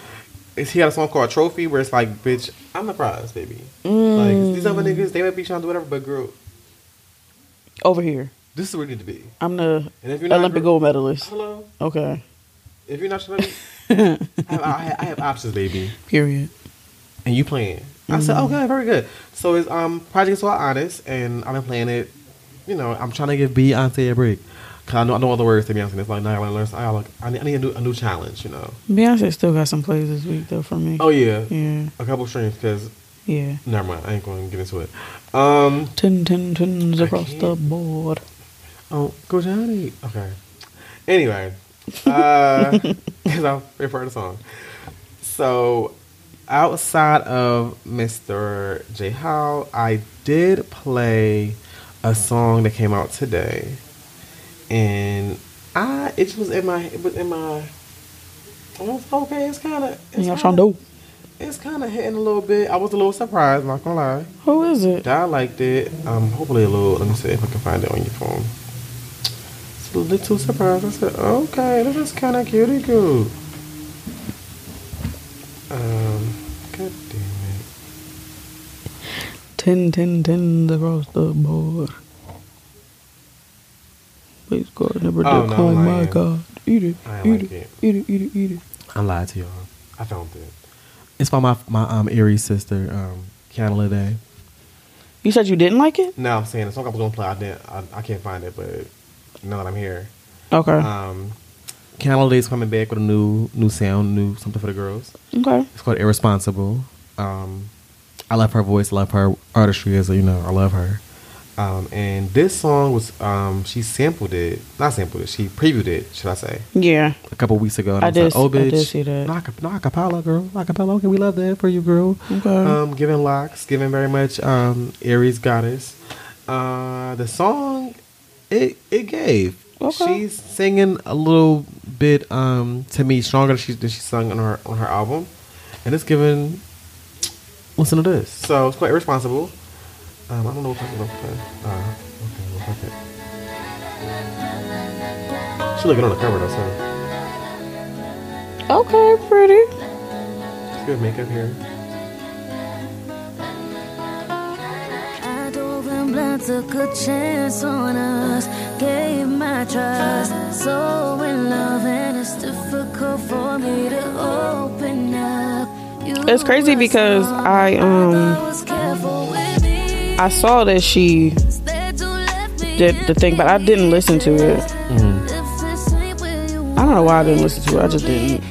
It's, he had a song called Trophy where it's like, bitch, I'm the prize, baby. Like these other niggas, they might be trying to do whatever, but girl, Over here, this is where you need to be. I'm the And if you're Olympic gold medalist. hello, Okay. if you're not trying to, I have, I have, I have options, baby. Period. and you playing. I said, okay, very good. So it's um project is all honest, and I've been playing it. You know, I'm trying to give Beyonce a break. Cause I know I know all the words to Beyonce. It's like now I want to learn. I like I need, I need a new a new challenge. You know. Beyonce still got some plays this week though for me. Oh yeah, Yeah, a couple streams. Because yeah. never mind, I ain't going to get into it. Um. Ten, ten, tens across the board. Oh, go Johnny. Okay. Anyway, uh, because part of the song. So, outside of Mr. J. Howell, I did play a song that came out today, and I it just was in my it was in my. Well, it's okay. It's kind of Yeah, Shondo. it's kind of hitting a little bit. I was a little surprised. I'm not gonna lie. Who is it? I liked it. Um, hopefully a little. Let me see if I can find it on your phone. It's a little surprised. I said, okay, this is kind of cutie cute. Um, god damn it. Ten, ten, tens across the board. Please God, never Oh, did no, oh my. God. Eat it, I eat like it, it. eat it, eat it, eat it. I lied to y'all. I found it. It's by my my um Aries sister, um, Kiana Ledé. You said you didn't like it? No, I'm saying the song I was gonna play. I didn't. I, I can't find it, but now that I'm here, Okay. um, Kiana Ledé's coming back with a new new sound, new something for the girls. okay. It's called Irresponsible. Um, I love her voice, I love her artistry as a, you know, I love her. Um, and this song was um, she sampled it, not sampled it, she previewed it, should I say, Yeah. a couple weeks ago. And I was did- like, oh, I bitch, did see that. No, aca- no acapella, girl, no acapella. Okay, we love that for you, girl. Okay. Um, giving locks, giving very much um, Aries goddess. Uh, the song, it it gave. Okay. She's singing a little bit um, to me stronger than she than she sung on her on her album, and it's giving. Listen to this. So it's quite irresponsible. Um, I don't know what I'm gonna play. Uh, okay, we'll fuck it. She looking on the cover though, so Okay, pretty. it's good makeup here. I dove in blind, took a chance on us, gave my trust. So in love, and it's difficult for me to open up. You It's crazy were because so- I, um, I saw that she did the thing, but I didn't listen to it. I don't know why I didn't listen to it. I just didn't.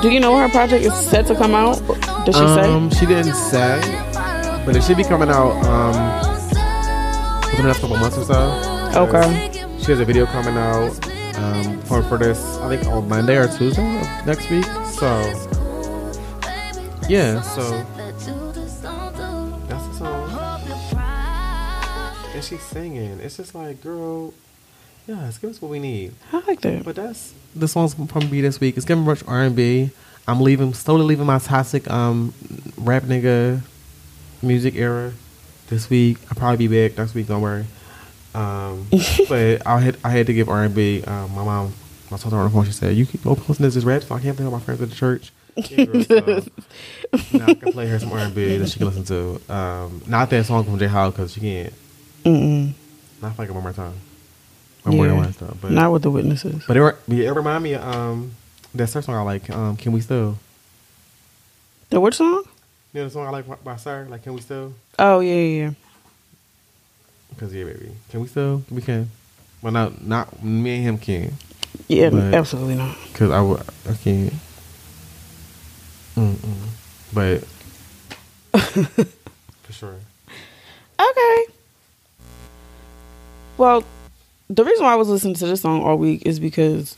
Do you know her project is set to come out? Did she um, say? she didn't say, but it should be coming out um within the next couple months or so. Okay. She has a video coming out um for for this I think on Monday or Tuesday of next week. So yeah, so that's the song. And she's singing. It's just like, girl, yes, give us what we need. I like that. But that's the songs from me this week. It's giving much R and B. I'm leaving, slowly leaving my toxic um rap nigga music era this week. I'll probably be back next week. Don't worry. Um, but I had I had to give R and B. Um, my mom, my told her on the phone. She said, "You keep listening to this rap song. I can't play with my friends at the church." Yeah, girl, so now I can play her some R and B that she can listen to. Um, not that song from J Howell because she can't. Mm-mm. Not like it one more time. One more Yeah. once though. But Not with the witnesses. but it, it remind me of um, that Sir song I like. Um, Can we still? The which song? Know the song I like by- by Sir, like Can we still? Oh yeah, yeah. yeah. Because yeah, baby, can we still? We can. Well, not not me and him can. Yeah, But- absolutely not. Cause I would I can't. Mm-mm. But for sure. Okay. Well, the reason why I was listening to this song all week is because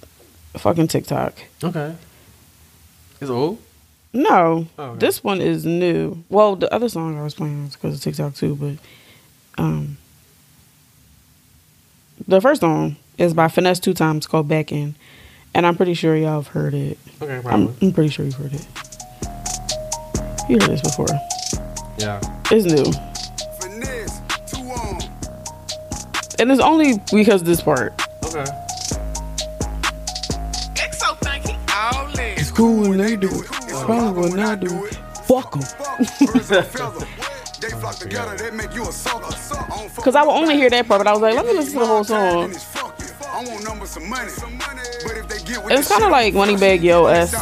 fucking TikTok. Okay. It's old. No, Oh, okay. this one is new. Well, the other song I was playing is because of TikTok too, but um, the first song is by Finesse2tymes called Back End, and I'm pretty sure y'all have heard it. Okay, I'm, probably. I'm pretty sure you've heard it. You heard this before? Yeah. It's new, Finesse, two on. and it's only because of this part. Okay. It's cool when they do it. It's fine when I do it. Fuck them. Because I would only hear that part, but I was like, let me listen to the whole song. It's kind of like Moneybagg Yo esque.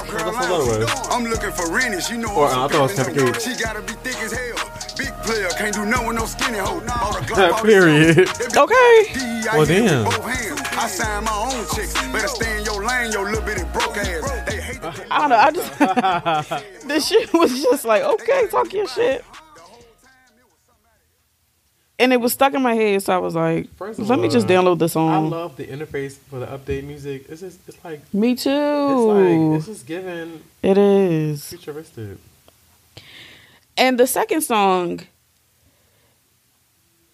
I'm looking for Rennies, you know. Or, uh, I thought it was She Kevin Gates. She gotta be thick as hell. Big player, can't do nothing with no skinny hoe. All the Glock, all the Period. Okay. Well, hit damn. I sign my own chicks. Better stay in your lane, your little bitty broke ass. They hate the uh, I don't know. I just this shit was just like, okay, talk your shit. And it was stuck in my head, so I was like, First of let me just download the song. I love the interface for the update music. It's just it's like Me too. it's too. like it's just giving it is. futuristic. And the second song,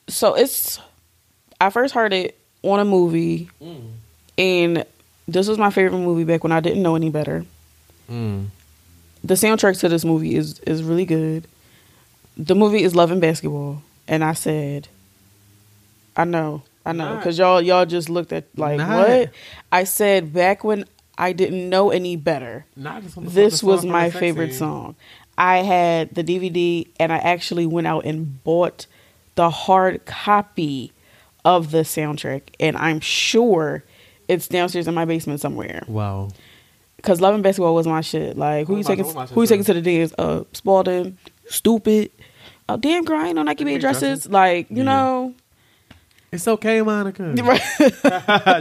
so it's I first heard it on a movie, mm. and this was my favorite movie back when I didn't know any better. Mm. The soundtrack to this movie is is really good. The movie is Love and Basketball, and I said, I know, I know, because y'all y'all just looked at like Not- what I said back when I didn't know any better. Not just on the- This was my favorite scene. song. I had the DVD and I actually went out and bought the hard copy of the soundtrack, and I'm sure it's downstairs in my basement somewhere. Wow. Cause Love and Basketball was my shit. Like who you taking? my Who you taking to the dance? Uh, Spalding, stupid. Oh damn, girl, I ain't no Nike Nike made dresses. dresses? Like you Yeah. know, It's okay, Monica. right? you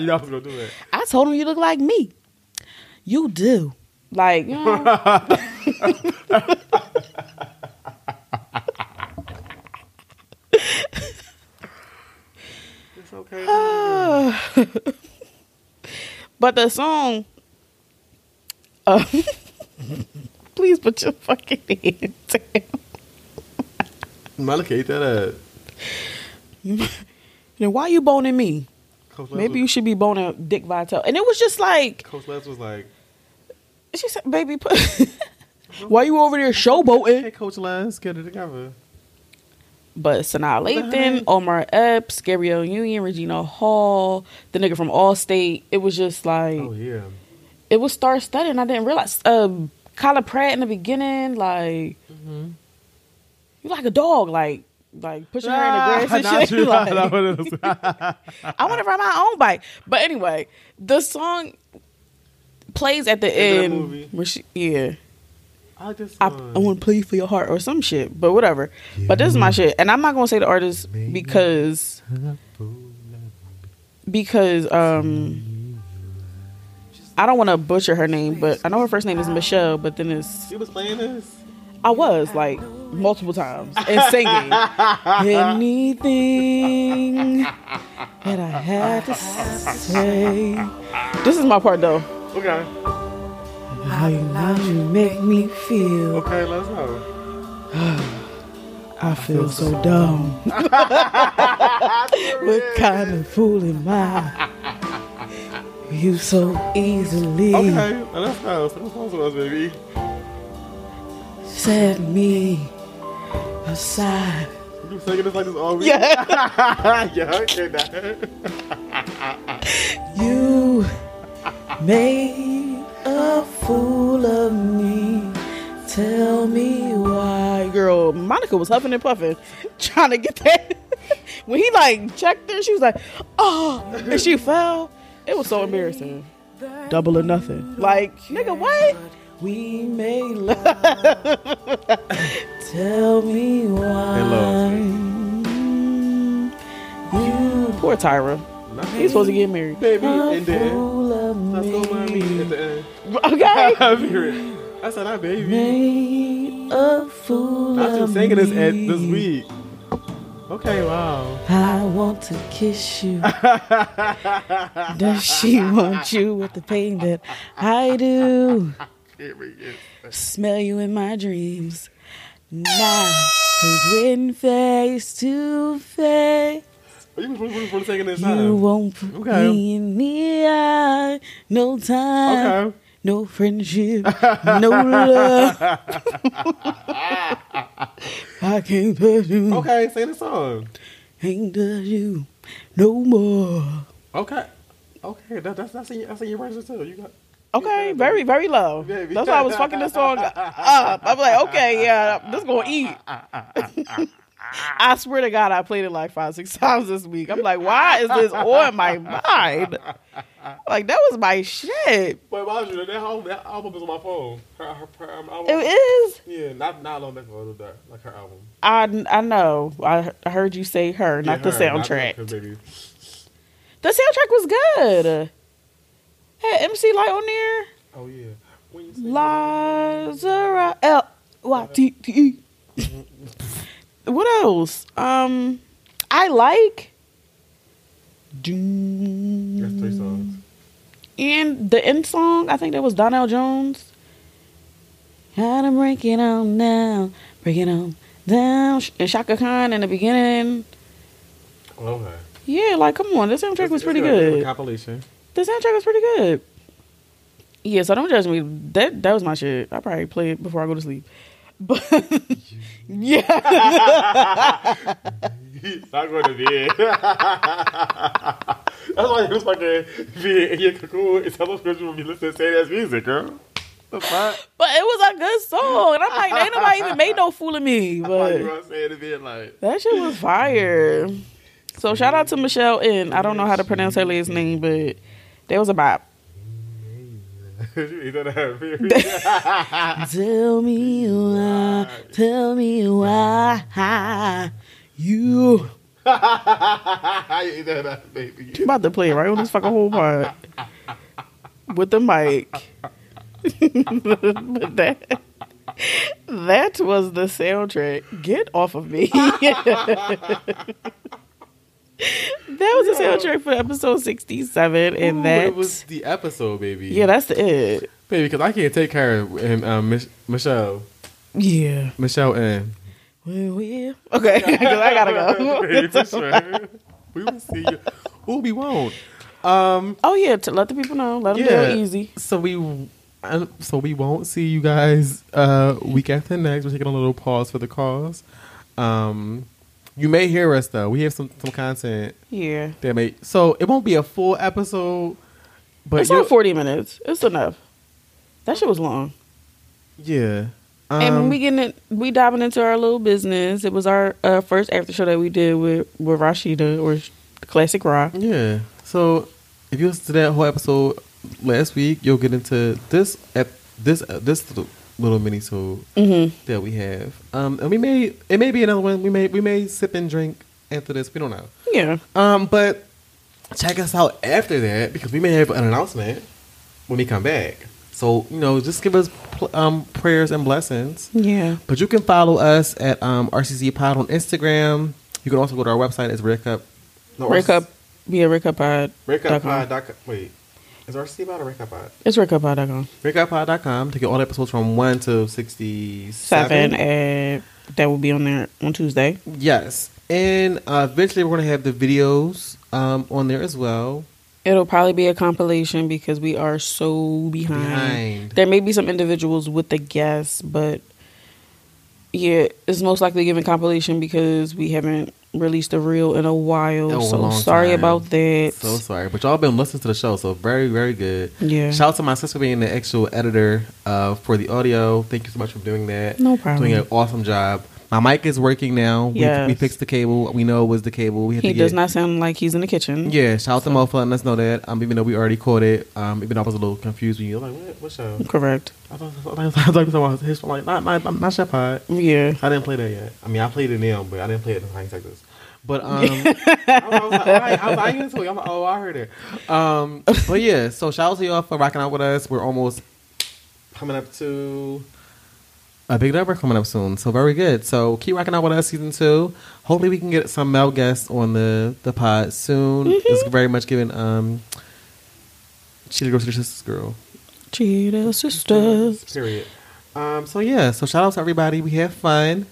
know I gonna do it. I told him you look like me. You do. Like you know. It's okay. But the song, uh, please put your fucking hand down. Monica ate that up. Then why you boning me? Maybe you should be boning Dick Vitale. And it was just like Coach Les was like, she said, "Baby, put, why you over there showboating?" "Hey, Coach Les, get it together." But Sanaa Lathan? Omar Epps, Gabrielle Union, Regina Hall, the nigga from Allstate. It was just like Oh yeah. it was star studded. and I didn't realize. Um, Kyla Pratt in the beginning, like Mm-hmm. you like a dog. Like like pushing her in the grass and shit. you. Like, Not what it is. I want to ride my own bike. But anyway, the song plays at the Is it a end. movie? She, yeah. I just I, I want to play for your heart or some shit, but whatever. But this is my shit, and I'm not gonna say the artist because because um I don't want to butcher her name, but I know her first name is Meshell, but then it's You was playing this? I was like multiple times and singing anything that I had to say. This is my part though. Okay. How you, how you make me feel. Okay, let's go. I feel so dumb. what kind of fool am I? You so easily Okay, let's go. So what's to us, baby? set me aside. You singing this like this all week? Yeah. yeah, okay, now. You made a fool of me. Tell me why. Girl, Monica was huffing and puffing, trying to get that. when he like checked her, she was like, oh, and she fell. It was so embarrassing. Double or nothing. Like, nigga, what? We made love. Tell me why. You poor Tyra. He's supposed to get married. Baby, and then Fool of let's mommy. At the end. Okay. I hear it. I said, I baby. Made a fool Not you of singing this at this week. Okay, wow. I want to kiss you. Does she want you with the pain that I do? Smell you in my dreams now. Cause when face to face, You was really, really singing this you won't put Okay. me in the eye. No time, Okay. no friendship, no love. I can't touch you. Okay, sing the song. Ain't touch you no more. Okay. Okay, that, that's that's in, your- that's in your version too. You got Okay, very, very low. Baby. That's why I was fucking this song up. I'm like, okay, yeah, this gonna eat. I swear to God, I played it like five, six times this week. I'm like, why is this on my mind? Like that was my shit. But mind you, that album, that album is on my phone. Her, her, her um, album. It is. Yeah, not not long ago. That like her album. I I know. I heard you say her, not Yeah, the her, not soundtrack. baby. the soundtrack was good. Had MC Lyte on there. Oh yeah. When you say Lazarus L Y T T E. What else? Um, I like. that's three songs. And the end song, I think that was Donell Jones. How to break it on down, break it on down. And Chaka Khan in the beginning. Okay. Yeah, like come on, the soundtrack was pretty it's a- it's a good. Compilation. The soundtrack was pretty good. Yeah, so don't judge me. That that was my shit. I probably play it before I go to sleep. But yeah, Not going to bed. That's why it looks like a be in your cocoon. It's how much you will be listening to say ass music, girl. But it was a good song, and I'm like, ain't nobody even made no fool of me. But you want to say it bed like? that shit was fire. So shout out to Meshell N. I don't know how to pronounce her last name, but there was a bop. You know that Tell me why, tell me why you. you know that baby. I'm about to play right on this fucking whole part with the mic. but that that was the soundtrack. Get off of me. that was the soundtrack for episode sixty-seven, and Ooh, that it was the episode, baby. yeah, that's the it. baby, because I can't take care of um, Mich- Michelle, Yeah. Michelle and we okay, 'cause I gotta Baby, go. for sure. We will see you. Ooh, we won't. Um, oh yeah, to let the people know, let them yeah. know easy. So we, uh, so we won't see you guys uh week after next. We're taking a little pause for the cause. Um, you may hear us though. We have some some content Yeah, that may. So it won't be a full episode, but it's not forty minutes. It's enough. That shit was long. yeah. and when Um, we getting it, we diving into our little business. It was our uh, first after show that we did with with Rashida or Classic Rock. Yeah. So if you listen to that whole episode last week, you'll get into this at this uh, this little, mini so Mm-hmm. that we have. Um, and we may it may be another one. We may we may sip and drink after this. We don't know. Yeah, Um, but check us out after that because we may have an announcement when we come back. So you know, just give us pl- um prayers and blessings. yeah. But you can follow us at um, RCC Pod on Instagram. You can also go to our website. It's Rick Up. No, Rick up, yeah, Rick up pod. Rick Up. Pod. dot com- Wait, is RCC Pod or Rick Up Pod? It's rickuppod.com. RickUpPod.com to get all the episodes from 1 to 67. Seven, and that will be on there on Tuesday. Yes. And uh, eventually we're going to have the videos um, on there as well. It'll probably be a compilation because we are so behind. Behind. There may be some individuals with the guests, but yeah, it's most likely given compilation because we haven't released a reel in a while. Oh, so sorry time. about that. So sorry. But y'all been listening to the show, so very, very good. Yeah. Shout out to my sister being the actual editor uh, for the audio. Thank you so much for doing that. No problem. Doing an awesome job. My mic is working now. We, Yes. we fixed the cable. We know it was the cable. We had he does get, not sound like he's in the kitchen. Yeah, shout out to Mo for letting us know that. Um, even though we already caught it. Um, even though I was a little confused when you were like, what, what show? Correct. I thought, I thought, I thought it was his I'm like, not, not, not Chef Pod. Yeah. I didn't play that yet. I mean, I played it now, but I didn't play it in High Texas. But um, I, was, I was like, right, I was like, into it. I'm like, oh, I heard it. Um, but yeah, so shout out to y'all for rocking out with us. We're almost coming up to a big number coming up soon. So very good. So keep rocking out with us, season two. Hopefully, we can get some male guests on the the pod soon. It's very much giving um, Cheetah Girl, Cheetah Sisters Girl. Cheetah sisters. Period. Um, so yeah, so shout out to everybody. We have fun.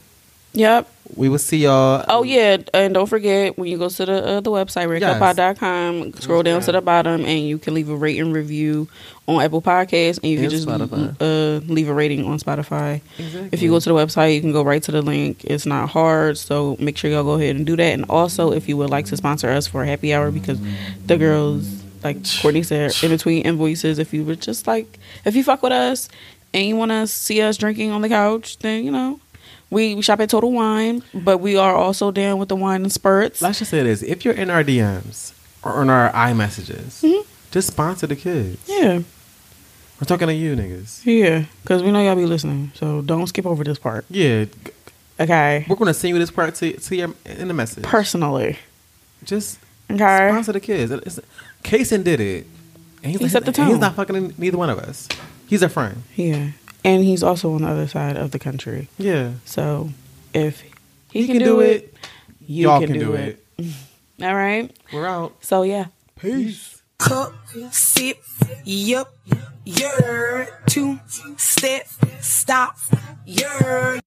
Yep. We will see y'all. Oh yeah, and don't forget when you go to the uh, the website rickuppod.com, scroll down to the bottom, and you can leave a rate and review on Apple Podcasts, and you can just uh, leave a rating on Spotify. Exactly. If you go to the website, you can go right to the link. It's not hard, so make sure y'all go ahead and do that. And also, if you would like to sponsor us for a happy hour, because the girls, like Courtney said, in between invoices, if you would just like, if you fuck with us and you want to see us drinking on the couch, then you know. We, we shop at Total Wine, but we are also down with the wine and spirits. Let's just say this: if you're in our DMs or in our iMessages, mm-hmm. just sponsor the kids. Yeah, We're talking to you, niggas. yeah, because we know y'all be listening, so don't skip over this part. Yeah, Okay, we're gonna send you this part to, to your in the message. personally, just okay. sponsor the kids. It's, Kaysen did it. And he's He like- set the and He's not fucking neither one of us. He's a friend. Yeah, and he's also on the other side of the country. Yeah, So if he, He can, do, it, you y'all can, do, it. All right. we're out. So yeah. Peace. Cup, sip, yup, yer, two, step, stop, yer.